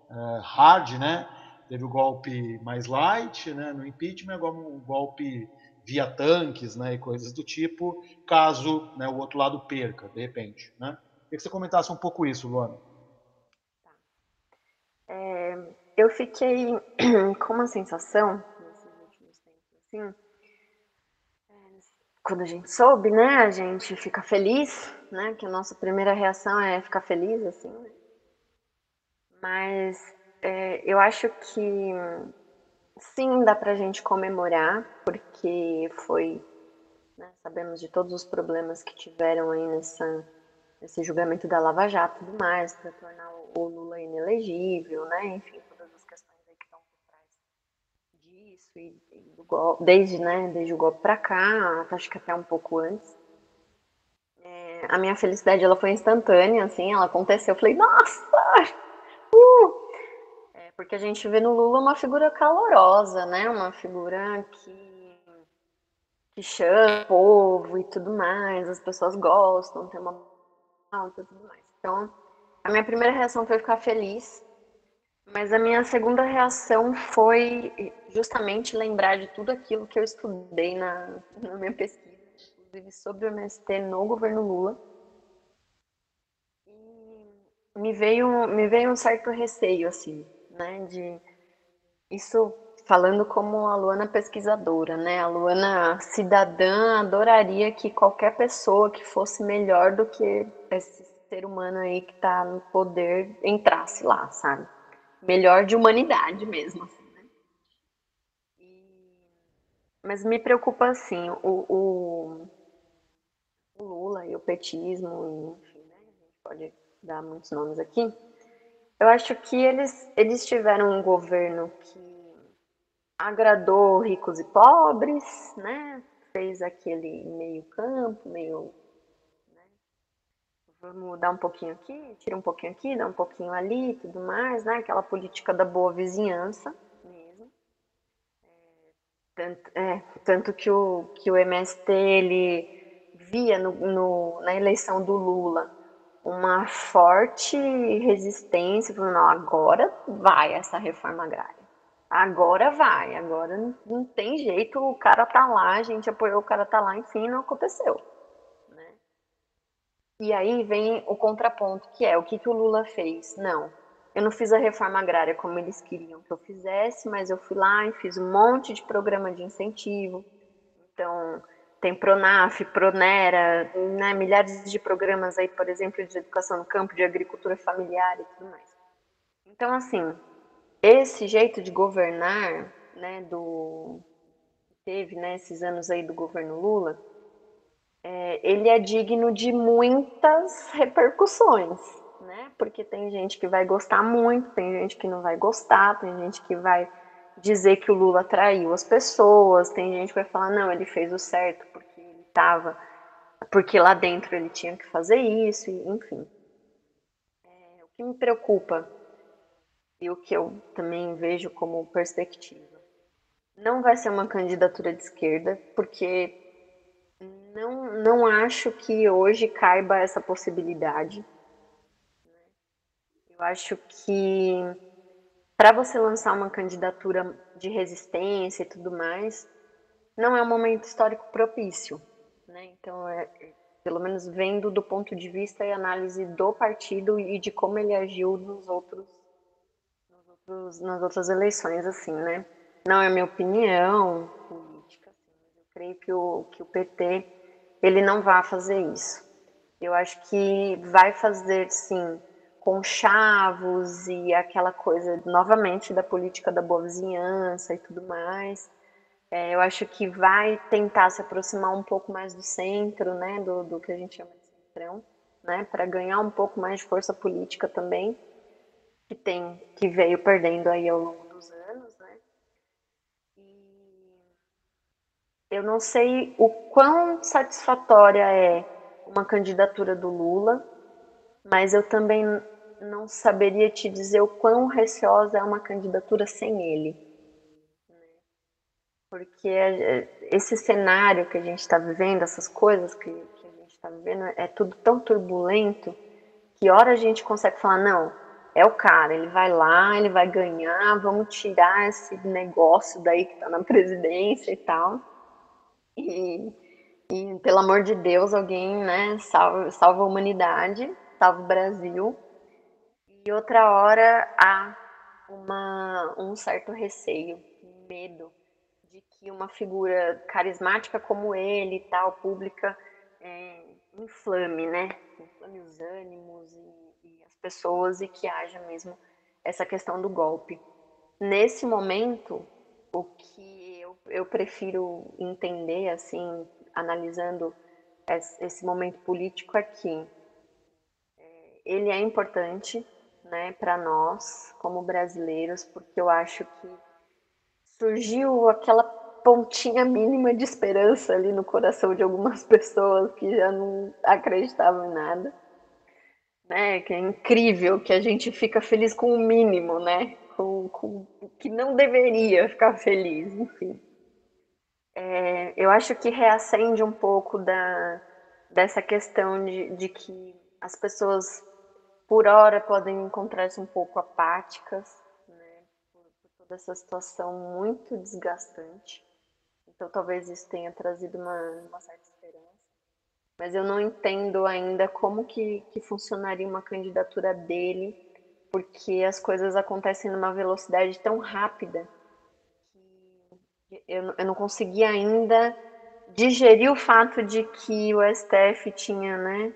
[SPEAKER 2] é, hard, né? Teve o golpe mais light, né? No impeachment, agora um golpe via tanques, né? E coisas do tipo, caso né, o outro lado perca, de repente, né? Queria que você comentasse um pouco isso, Luana.
[SPEAKER 3] É, eu fiquei com uma sensação nesses últimos tempos, assim, é, quando a gente soube, né, a gente fica feliz, né, que a nossa primeira reação é ficar feliz, assim, né? mas é, eu acho que sim, dá pra gente comemorar, porque foi, né, sabemos de todos os problemas que tiveram aí nessa, nesse julgamento da Lava Jato e tudo mais, para tornar o Lula inelegível, né, enfim, e, e desde, né, desde o golpe para cá, acho que até um pouco antes. É, a minha felicidade ela foi instantânea, assim, ela aconteceu. Eu falei, nossa! Porque a gente vê no Lula uma figura calorosa, né? Uma figura que, que chama o povo e tudo mais, as pessoas gostam, tem uma alta e tudo mais. Então, a minha primeira reação foi ficar feliz mas a minha segunda reação foi justamente lembrar de tudo aquilo que eu estudei na, na minha pesquisa, inclusive sobre o MST no governo Lula. E me veio, me veio um certo receio, assim, né, de isso falando como a Luana pesquisadora, né? A Luana cidadã adoraria que qualquer pessoa que fosse melhor do que esse ser humano aí que está no poder entrasse lá, sabe? melhor de humanidade mesmo. Assim, né? e... Mas me preocupa assim, o, o, o, Lula e o petismo, enfim, né? a gente pode dar muitos nomes aqui. Eu acho que eles, eles tiveram um governo que agradou ricos e pobres, né? Fez aquele meio campo, meio vamos dar um pouquinho aqui, tira um pouquinho aqui, dá um pouquinho ali tudo mais, né? Aquela política da boa vizinhança mesmo. É, tanto, é, tanto que, o, que o MST, ele via no, no, na eleição do Lula uma forte resistência, falando, não, agora vai essa reforma agrária. Agora vai, agora não, tem jeito, o cara tá lá, a gente apoiou o cara tá lá, enfim, não aconteceu. Né? E aí vem o contraponto, que é o que, que o Lula fez? Não, eu não fiz a reforma agrária como eles queriam que eu fizesse, mas eu fui lá e fiz um monte de programa de incentivo. Então, tem Pronaf, Pronera, né, milhares de programas aí, por exemplo, de educação no campo, de agricultura familiar e tudo mais. Então, assim, esse jeito de governar, né, do teve, né, esses anos aí do governo Lula, é, ele é digno de muitas repercussões, né? Porque tem gente que vai gostar muito, tem gente que não vai gostar, tem gente que vai dizer que o Lula traiu as pessoas, tem gente que vai falar, não, ele fez o certo estava, porque lá dentro ele tinha que fazer isso, enfim. É, o que me preocupa e o que eu também vejo como perspectiva, não vai ser uma candidatura de esquerda, porque não, não acho que hoje caiba essa possibilidade eu acho que para você lançar uma candidatura de resistência e tudo mais, não é um momento histórico propício. Né? Então, é, pelo menos vendo do ponto de vista e análise do partido e de como ele agiu nos outros, nos outros nas outras eleições, assim, né? Não é minha opinião política, assim, eu creio que o, que o PT ele não vai fazer isso. Eu acho que vai fazer, sim, conchavos e aquela coisa, novamente, da política da boa vizinhança e tudo mais. É, eu acho que vai tentar se aproximar um pouco mais do centro, né, do, do que a gente chama de centrão, né, para ganhar um pouco mais de força política também, que tem, que veio perdendo aí ao longo dos anos, né. E eu não sei o quão satisfatória é uma candidatura do Lula, mas eu também não saberia te dizer o quão receosa é uma candidatura sem ele. Porque esse cenário que a gente está vivendo, essas coisas que, que a gente está vivendo, é tudo tão turbulento que hora a gente consegue falar, não, é o cara, ele vai lá, ele vai ganhar, vamos tirar esse negócio daí que está na presidência e tal. E, e, pelo amor de Deus, alguém né, salva, salva a humanidade, salva o Brasil e outra hora há uma, um certo receio, medo que uma figura carismática como ele tal, pública, é, inflame, né? Inflame os ânimos e, e as pessoas e que haja mesmo essa questão do golpe. Nesse momento, o que eu, eu prefiro entender, assim, analisando esse momento político é que é, ele é importante, né, para nós como brasileiros, porque eu acho que surgiu aquela pontinha mínima de esperança ali no coração de algumas pessoas que já não acreditavam em nada. Né? Que é incrível que a gente fica feliz com o mínimo, né? Com, com que não deveria ficar feliz, enfim. É, eu acho que reacende um pouco da, dessa questão de, de que as pessoas por hora podem encontrar-se um pouco apáticas, né, por, toda essa situação muito desgastante. Então, talvez isso tenha trazido uma, uma certa esperança. Mas eu não entendo ainda como que, que funcionaria uma candidatura dele, porque as coisas acontecem numa velocidade tão rápida que eu, eu não consegui ainda digerir o fato de que o STF tinha, né,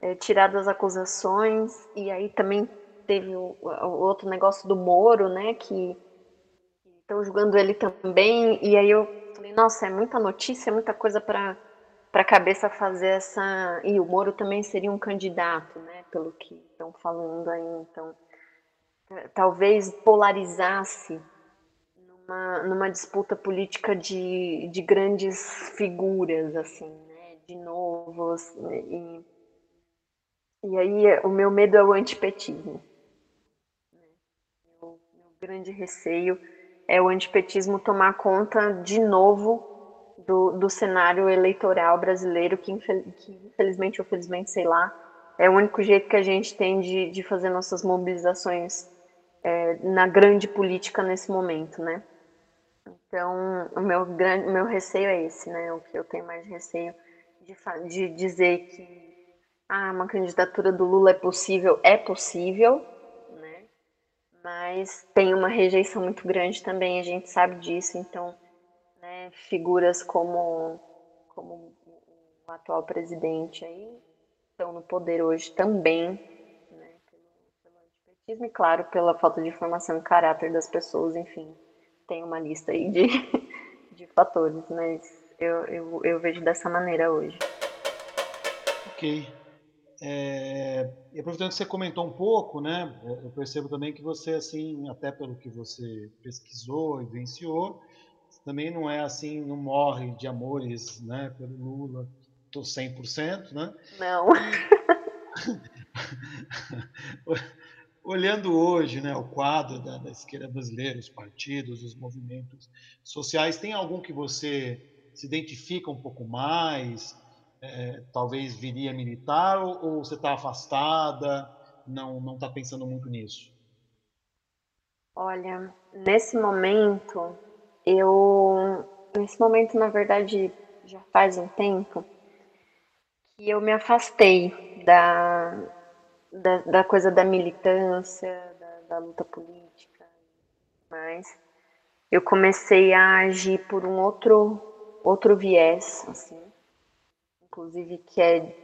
[SPEAKER 3] é, tirado as acusações, e aí também teve o, o outro negócio do Moro, né, que estão julgando ele também, e aí eu falei, nossa, é muita notícia, é muita coisa para a cabeça fazer essa. E o Moro também seria um candidato, né? Pelo que estão falando aí. Então, talvez polarizasse numa, numa disputa política de, de grandes figuras, assim, né? De novos. E, e aí o meu medo é o antipetismo. Meu, meu grande receio é o antipetismo tomar conta de novo do, do cenário eleitoral brasileiro, que, que infelizmente ou felizmente, sei lá, é o único jeito que a gente tem de, de fazer nossas mobilizações é, na grande política nesse momento, né? Então, o meu, grande, meu receio é esse, né? O que eu tenho mais receio de, de dizer que ah, uma candidatura do Lula é possível, é possível? Mas tem uma rejeição muito grande também, a gente sabe disso, então, né, figuras como, como o atual presidente aí estão no poder hoje também, né, pelo, antipetismo e, claro, pela falta de formação e caráter das pessoas, enfim, tem uma lista aí de, de fatores, mas eu, eu, eu vejo dessa maneira hoje.
[SPEAKER 2] Ok. É, e aproveitando que você comentou um pouco, né, eu percebo também que você, assim, até pelo que você pesquisou e vivenciou, também não é assim, não morre de amores, né, pelo Lula, tô 100%, né?
[SPEAKER 3] Não.
[SPEAKER 2] Olhando hoje, né, o quadro da, da esquerda brasileira, os partidos, os movimentos sociais, tem algum que você se identifica um pouco mais? É, talvez viria militar ou, ou você está afastada? Não, não está pensando muito nisso?
[SPEAKER 3] Olha, nesse momento, eu, nesse momento, na verdade, já faz um tempo que eu me afastei da, da, da coisa da militância, da, da luta política, mas eu comecei a agir por um outro outro viés, assim, inclusive que é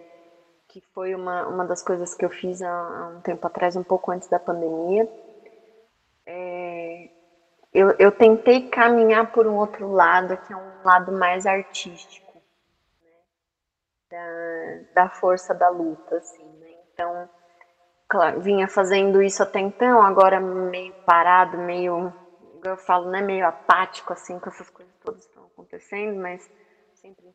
[SPEAKER 3] que foi uma, uma das coisas que eu fiz há, há um tempo atrás, um pouco antes da pandemia. É, eu, eu tentei caminhar por um outro lado, que é um lado mais artístico, né, da, da força da luta, assim, né? Então, claro, vinha fazendo isso até então, agora meio parado, meio, eu falo, né, meio apático, assim, com essas coisas todas estão acontecendo, mas sempre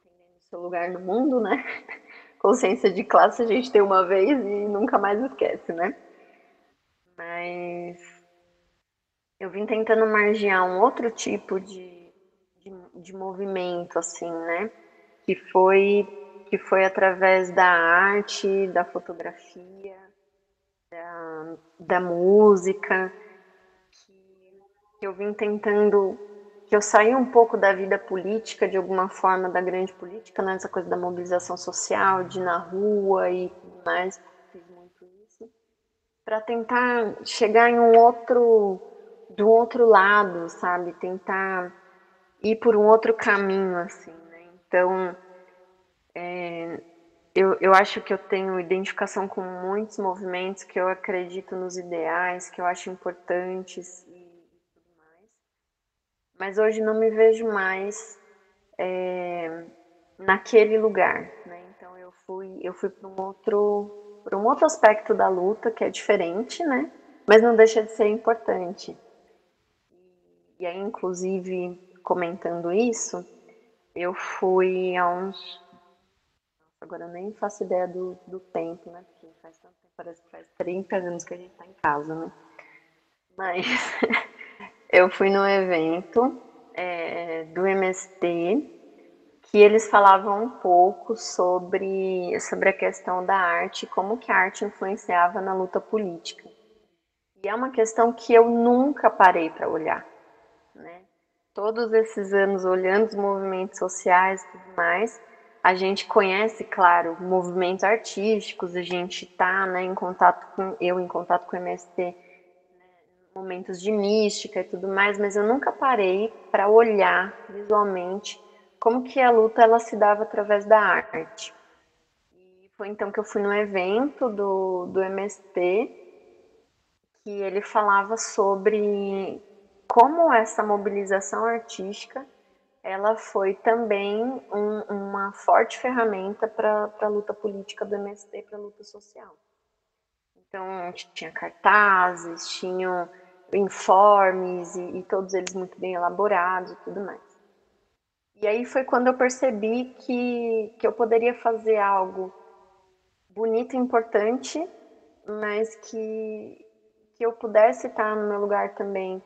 [SPEAKER 3] seu lugar no mundo, né? Consciência de classe a gente tem uma vez e nunca mais esquece, né? Mas eu vim tentando margear um outro tipo de, de, de movimento, assim, né? Que foi, que foi através da arte, da fotografia, da, da música, que eu vim tentando que eu saí um pouco da vida política, de alguma forma, da grande política, né, essa coisa da mobilização social, de ir na rua e tudo mais, fiz muito isso, para tentar chegar em um outro, do outro lado, sabe, tentar ir por um outro caminho, assim, né, então, é, eu, eu acho que eu tenho identificação com muitos movimentos, que eu acredito nos ideais, que eu acho importantes, mas hoje não me vejo mais é, naquele lugar, né? Então eu fui, eu fui para um outro, para um outro aspecto da luta que é diferente, né? Mas não deixa de ser importante. E aí, inclusive, comentando isso, eu fui a uns, agora eu nem faço ideia do, do tempo, né? Porque faz tanto tempo, parece que faz 30 anos que a gente está em casa, né? Mas eu fui no evento é, do MST que eles falavam um pouco sobre, sobre a questão da arte, como que a arte influenciava na luta política. E é uma questão que eu nunca parei para olhar. Né? Todos esses anos olhando os movimentos sociais e tudo mais, a gente conhece, claro, movimentos artísticos, a gente está né, em contato com, eu em contato com o MST momentos de mística e tudo mais, mas eu nunca parei para olhar visualmente como que a luta ela se dava através da arte. E foi então que eu fui no evento do, do MST, que ele falava sobre como essa mobilização artística ela foi também um, uma forte ferramenta para a luta política do MST, para a luta social. Então, tinha cartazes, tinham informes e, e todos eles muito bem elaborados e tudo mais. E aí foi quando eu percebi que, que eu poderia fazer algo bonito e importante, mas que, que eu pudesse estar no meu lugar também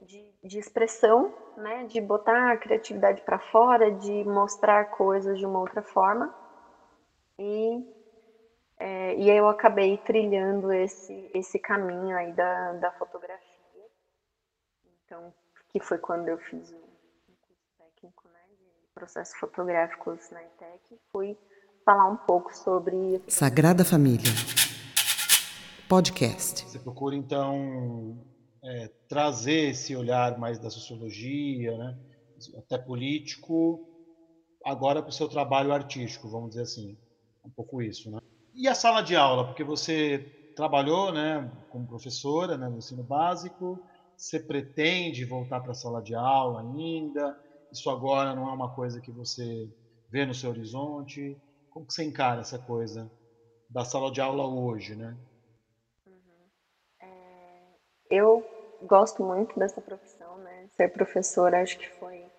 [SPEAKER 3] de, de expressão, né, de botar a criatividade para fora, de mostrar coisas de uma outra forma. E, é, e eu acabei trilhando esse, esse caminho aí da, da fotografia. Então, que foi quando eu fiz o curso técnico né, de processos fotográficos na ITEC, fui falar um pouco sobre...
[SPEAKER 1] Sagrada Família. Podcast.
[SPEAKER 2] Você procura, então, é, trazer esse olhar mais da sociologia, né, até político, agora para o seu trabalho artístico, vamos dizer assim, um pouco isso, né? E a sala de aula, porque você trabalhou, né, como professora, né, no ensino básico, você pretende voltar para a sala de aula ainda? Isso agora não é uma coisa que você vê no seu horizonte? Como que você encara essa coisa da sala de aula hoje, né?
[SPEAKER 3] eu gosto muito dessa profissão, né? Ser professora acho que foi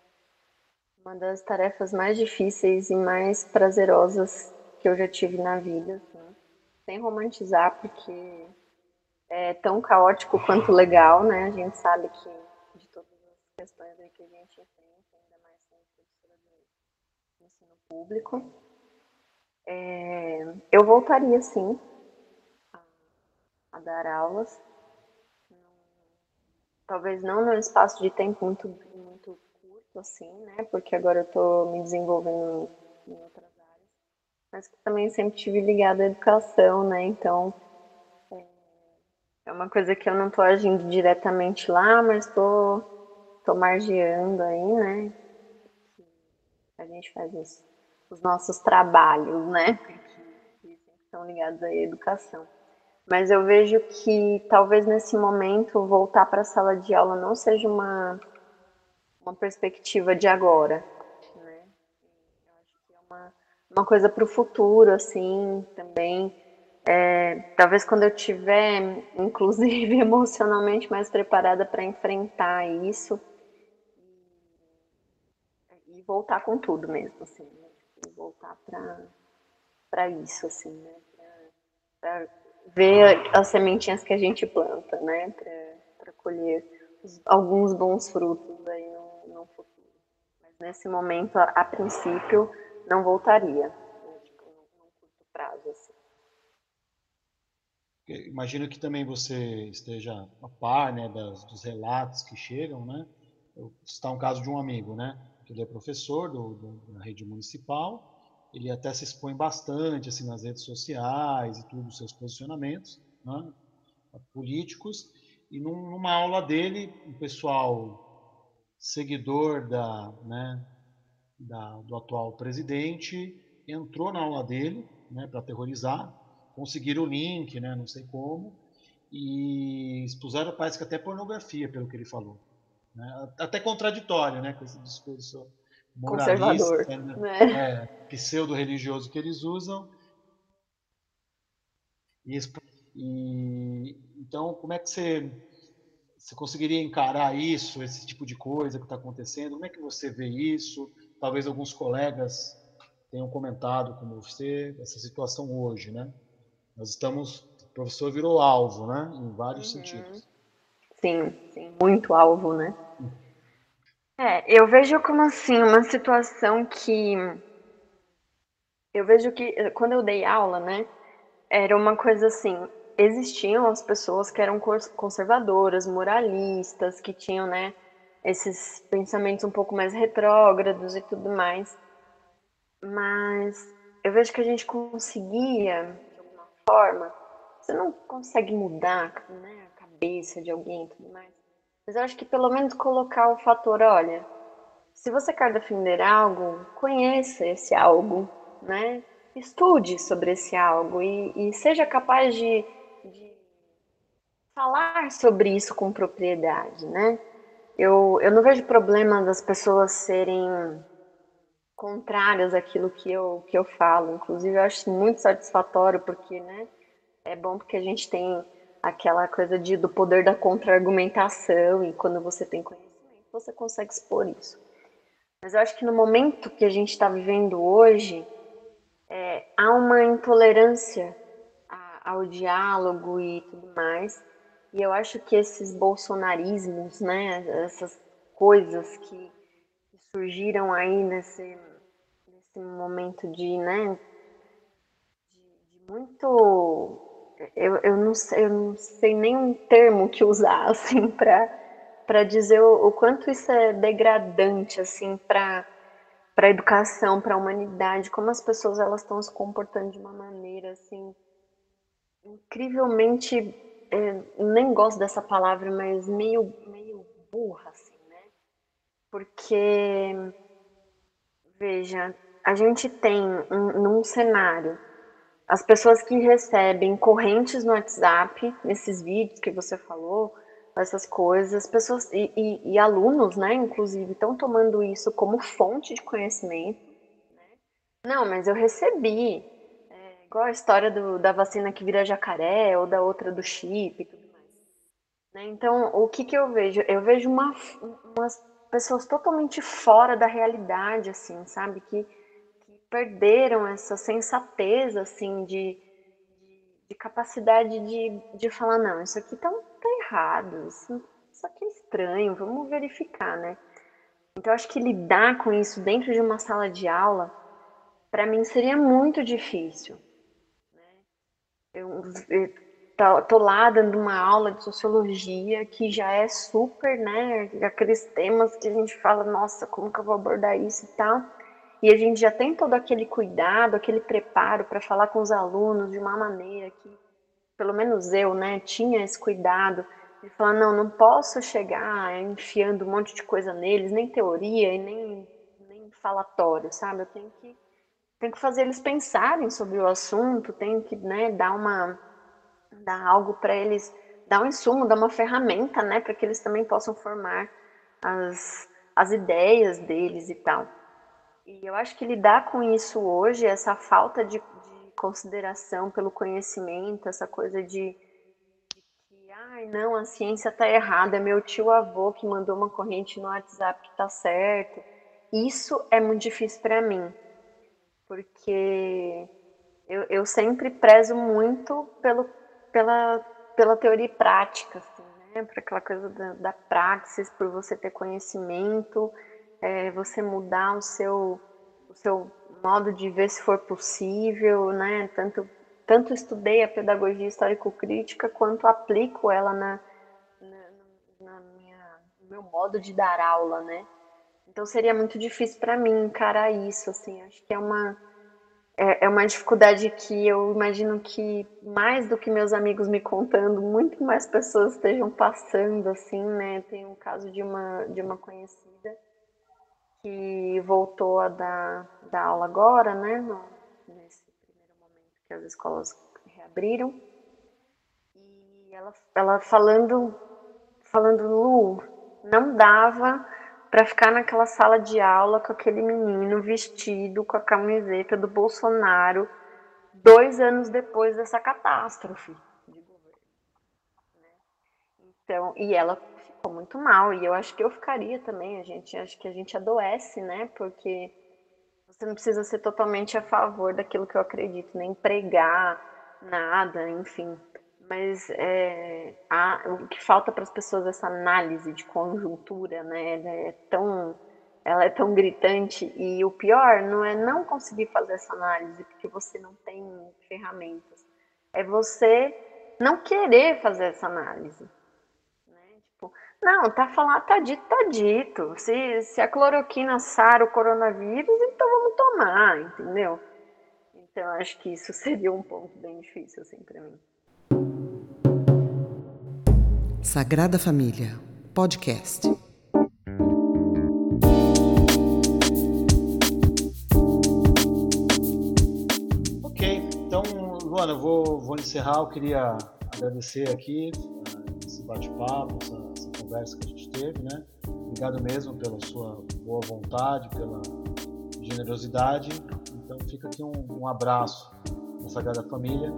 [SPEAKER 3] uma das tarefas mais difíceis e mais prazerosas que eu já tive na vida, assim. sem romantizar, porque é tão caótico quanto legal, né? A gente sabe que de todas as questões que a gente enfrenta, ainda mais sendo do ensino público, é, eu voltaria sim a, a dar aulas talvez não num espaço de tempo muito, muito curto, assim, né? Porque agora eu estou me desenvolvendo em outras áreas, mas que também sempre tive ligado à educação, né? Então, é uma coisa que eu não estou agindo diretamente lá, mas estou tô, tô margeando aí, né? A gente faz os, os nossos trabalhos, né? Que estão ligados à educação. Mas eu vejo que talvez nesse momento voltar para a sala de aula não seja uma, uma perspectiva de agora. Né? Eu acho que é uma, uma coisa para o futuro, assim, também. É, talvez quando eu tiver, inclusive emocionalmente mais preparada para enfrentar isso e, voltar com tudo mesmo, assim, né? Tipo, voltar para isso, assim, né? Pra ver as sementinhas que a gente planta, né, para colher os, alguns bons frutos aí no, no, futuro. Mas nesse momento, a, a princípio, não voltaria, né, tipo, num curto prazo, assim.
[SPEAKER 2] Imagino que também você esteja a par, né, das, dos relatos que chegam, né? Está um caso de um amigo, né? Ele é professor do, do, da rede municipal ele até se expõe bastante assim nas redes sociais e tudo, seus posicionamentos né, políticos. E num, numa aula dele, um pessoal seguidor da, né, da, do atual presidente entrou na aula dele né, para aterrorizar, conseguiram o link, né, não sei como, e expuseram, parece que até pornografia, pelo que ele falou. Né? Até contraditório né, com esse discurso
[SPEAKER 3] conservador, né?
[SPEAKER 2] né? É, pseudo-religioso que eles usam. E, e, então, como é que você, você conseguiria encarar isso, esse tipo de coisa que está acontecendo? Como é que você vê isso? Talvez alguns colegas tenham comentado com você essa situação hoje, né? Nós estamos, o professor virou alvo, né? Em vários uhum. sentidos.
[SPEAKER 3] Sim, sim, muito alvo, né? É, eu vejo como assim, uma situação que. Eu vejo que quando eu dei aula, né, era uma coisa assim, existiam as pessoas que eram conservadoras, moralistas, que tinham, né, esses pensamentos um pouco mais retrógrados e tudo mais. Mas eu vejo que a gente conseguia, forma, você não consegue mudar né, a cabeça de alguém e tudo mais, mas eu acho que pelo menos colocar o fator, olha, se você quer defender algo, conheça esse algo, né? Estude sobre esse algo e, e seja capaz de, de, falar sobre isso com propriedade, né? Eu, eu não vejo problema das pessoas serem contrárias àquilo que eu, que eu falo. Inclusive, eu acho muito satisfatório, porque, né? É bom porque a gente tem aquela coisa de, do poder da contra-argumentação, e quando você tem conhecimento, você consegue expor isso. Mas eu acho que no momento que a gente está vivendo hoje, é, há uma intolerância ao diálogo e tudo mais, E eu acho que esses bolsonarismos, né, essas coisas que, surgiram aí nesse, nesse momento de, né, de, de muito eu, eu, não sei, eu não sei nem um termo que usar assim para para dizer o, o, quanto isso é degradante assim para para a educação, para a humanidade, como as pessoas elas estão se comportando de uma maneira assim incrivelmente é, nem gosto dessa palavra, mas meio meio burra assim, né? Porque veja, a gente tem um, num cenário as pessoas que recebem correntes no WhatsApp, nesses vídeos que você falou, essas coisas, pessoas e, e, e alunos, né, inclusive, estão tomando isso como fonte de conhecimento. Né? Não, mas eu recebi, é, igual a história do, da vacina que vira jacaré ou da outra do chip e tudo mais. Né? Então, o que, que eu vejo? Eu vejo uma, umas pessoas totalmente fora da realidade, assim, sabe? Que perderam essa sensatez, assim, de, de capacidade de, de falar, não, isso aqui tá, tá errado, isso, isso aqui é estranho, vamos verificar, né? Então, acho que lidar com isso dentro de uma sala de aula, para mim, seria muito difícil. Né? Eu, eu tô, tô, lá dando uma aula de sociologia que já é super, né? Aqueles temas que a gente fala, nossa, como que eu vou abordar isso e tal e a gente já tem todo aquele cuidado, aquele preparo para falar com os alunos de uma maneira que, pelo menos eu, né, tinha esse cuidado de falar, não, não posso chegar enfiando um monte de coisa neles, nem teoria e nem, nem falatório, sabe? Eu tenho que, tenho que fazer eles pensarem sobre o assunto, tenho que né, dar uma dar algo para eles, dar um insumo, dar uma ferramenta, né, para que eles também possam formar as, as ideias deles e tal. E eu acho que lidar com isso hoje, essa falta de, de consideração pelo conhecimento, essa coisa de, de que, ai, não, a ciência está errada, é meu tio avô que mandou uma corrente no WhatsApp que está certo. Isso é muito difícil para mim, porque eu, eu sempre prezo muito pelo, pela, pela teoria e prática, assim, né? Por aquela coisa da, da praxis, por você ter conhecimento é, você mudar o seu, o seu modo de ver se for possível, né? Tanto, tanto estudei a pedagogia histórico-crítica quanto aplico ela na, na, na minha, no meu modo de dar aula, né? Então seria muito difícil para mim encarar isso, assim. Acho que é uma é, é uma dificuldade que eu imagino que mais do que meus amigos me contando, muito mais pessoas estejam passando, assim, né? Tem um caso de uma de uma conhecida que voltou a dar, dar aula agora, né, no, nesse primeiro momento que as escolas reabriram. E ela, ela falando, falando, Lu, não dava para ficar naquela sala de aula com aquele menino vestido com a camiseta do Bolsonaro dois anos depois dessa catástrofe. Né? Então, e ela muito mal e eu acho que eu ficaria também. A gente acho que a gente adoece, né? Porque você não precisa ser totalmente a favor daquilo que eu acredito, nem pregar nada, enfim. Mas é, a, o que falta para as pessoas é essa análise de conjuntura, né? Ela é tão ela é tão gritante e o pior não é não conseguir fazer essa análise porque você não tem ferramentas. É você não querer fazer essa análise. Não, tá falando, tá dito, tá dito. Se, se a cloroquina sara o coronavírus, então vamos tomar, entendeu? Então acho que isso seria um ponto bem difícil assim para mim.
[SPEAKER 1] Sagrada Família, podcast.
[SPEAKER 2] Ok, então, Luana, eu vou, vou encerrar. Eu queria agradecer aqui uh, esse bate-papo, essa conversa que a gente teve, né? Obrigado mesmo pela sua boa vontade, pela generosidade. Então fica aqui um, um abraço da Sagrada Família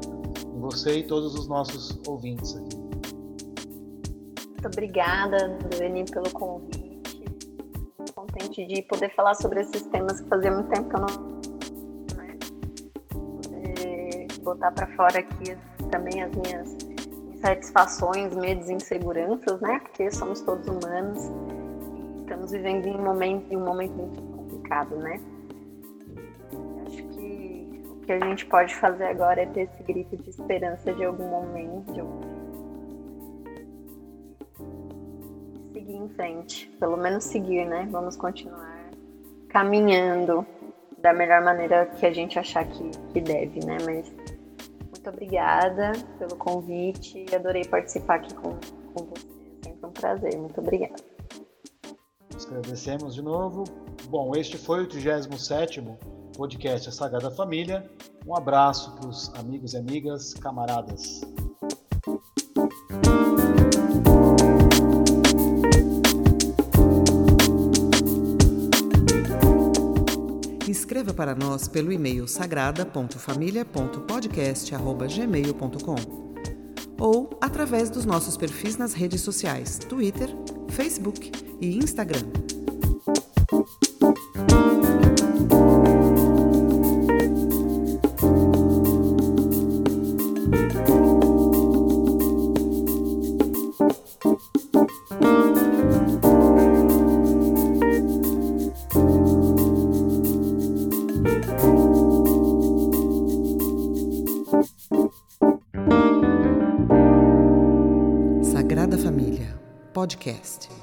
[SPEAKER 2] em você e todos os nossos ouvintes aqui.
[SPEAKER 3] Muito obrigada, Leni, pelo convite. Contente de poder falar sobre esses temas que fazia muito tempo que eu não. Né? Poder botar para fora aqui também as minhas insatisfações, medos, inseguranças, né? Porque somos todos humanos e estamos vivendo em um momento, em um momento muito complicado, né? Acho que o que a gente pode fazer agora é ter esse grito de esperança de algum momento, seguir em frente, pelo menos seguir, né? Vamos continuar caminhando da melhor maneira que a gente achar que, que deve, né? Mas muito obrigada pelo convite adorei participar aqui com, com você. Sempre um prazer. Muito obrigada.
[SPEAKER 2] Nós agradecemos de novo. Bom, este foi o 37 podcast A Sagrada Família. Um abraço para os amigos e amigas, camaradas.
[SPEAKER 1] Escreva para nós pelo e-mail sagrada.família.podcast.gmail.com ou através dos nossos perfis nas redes sociais Twitter, Facebook e Instagram. Podcast.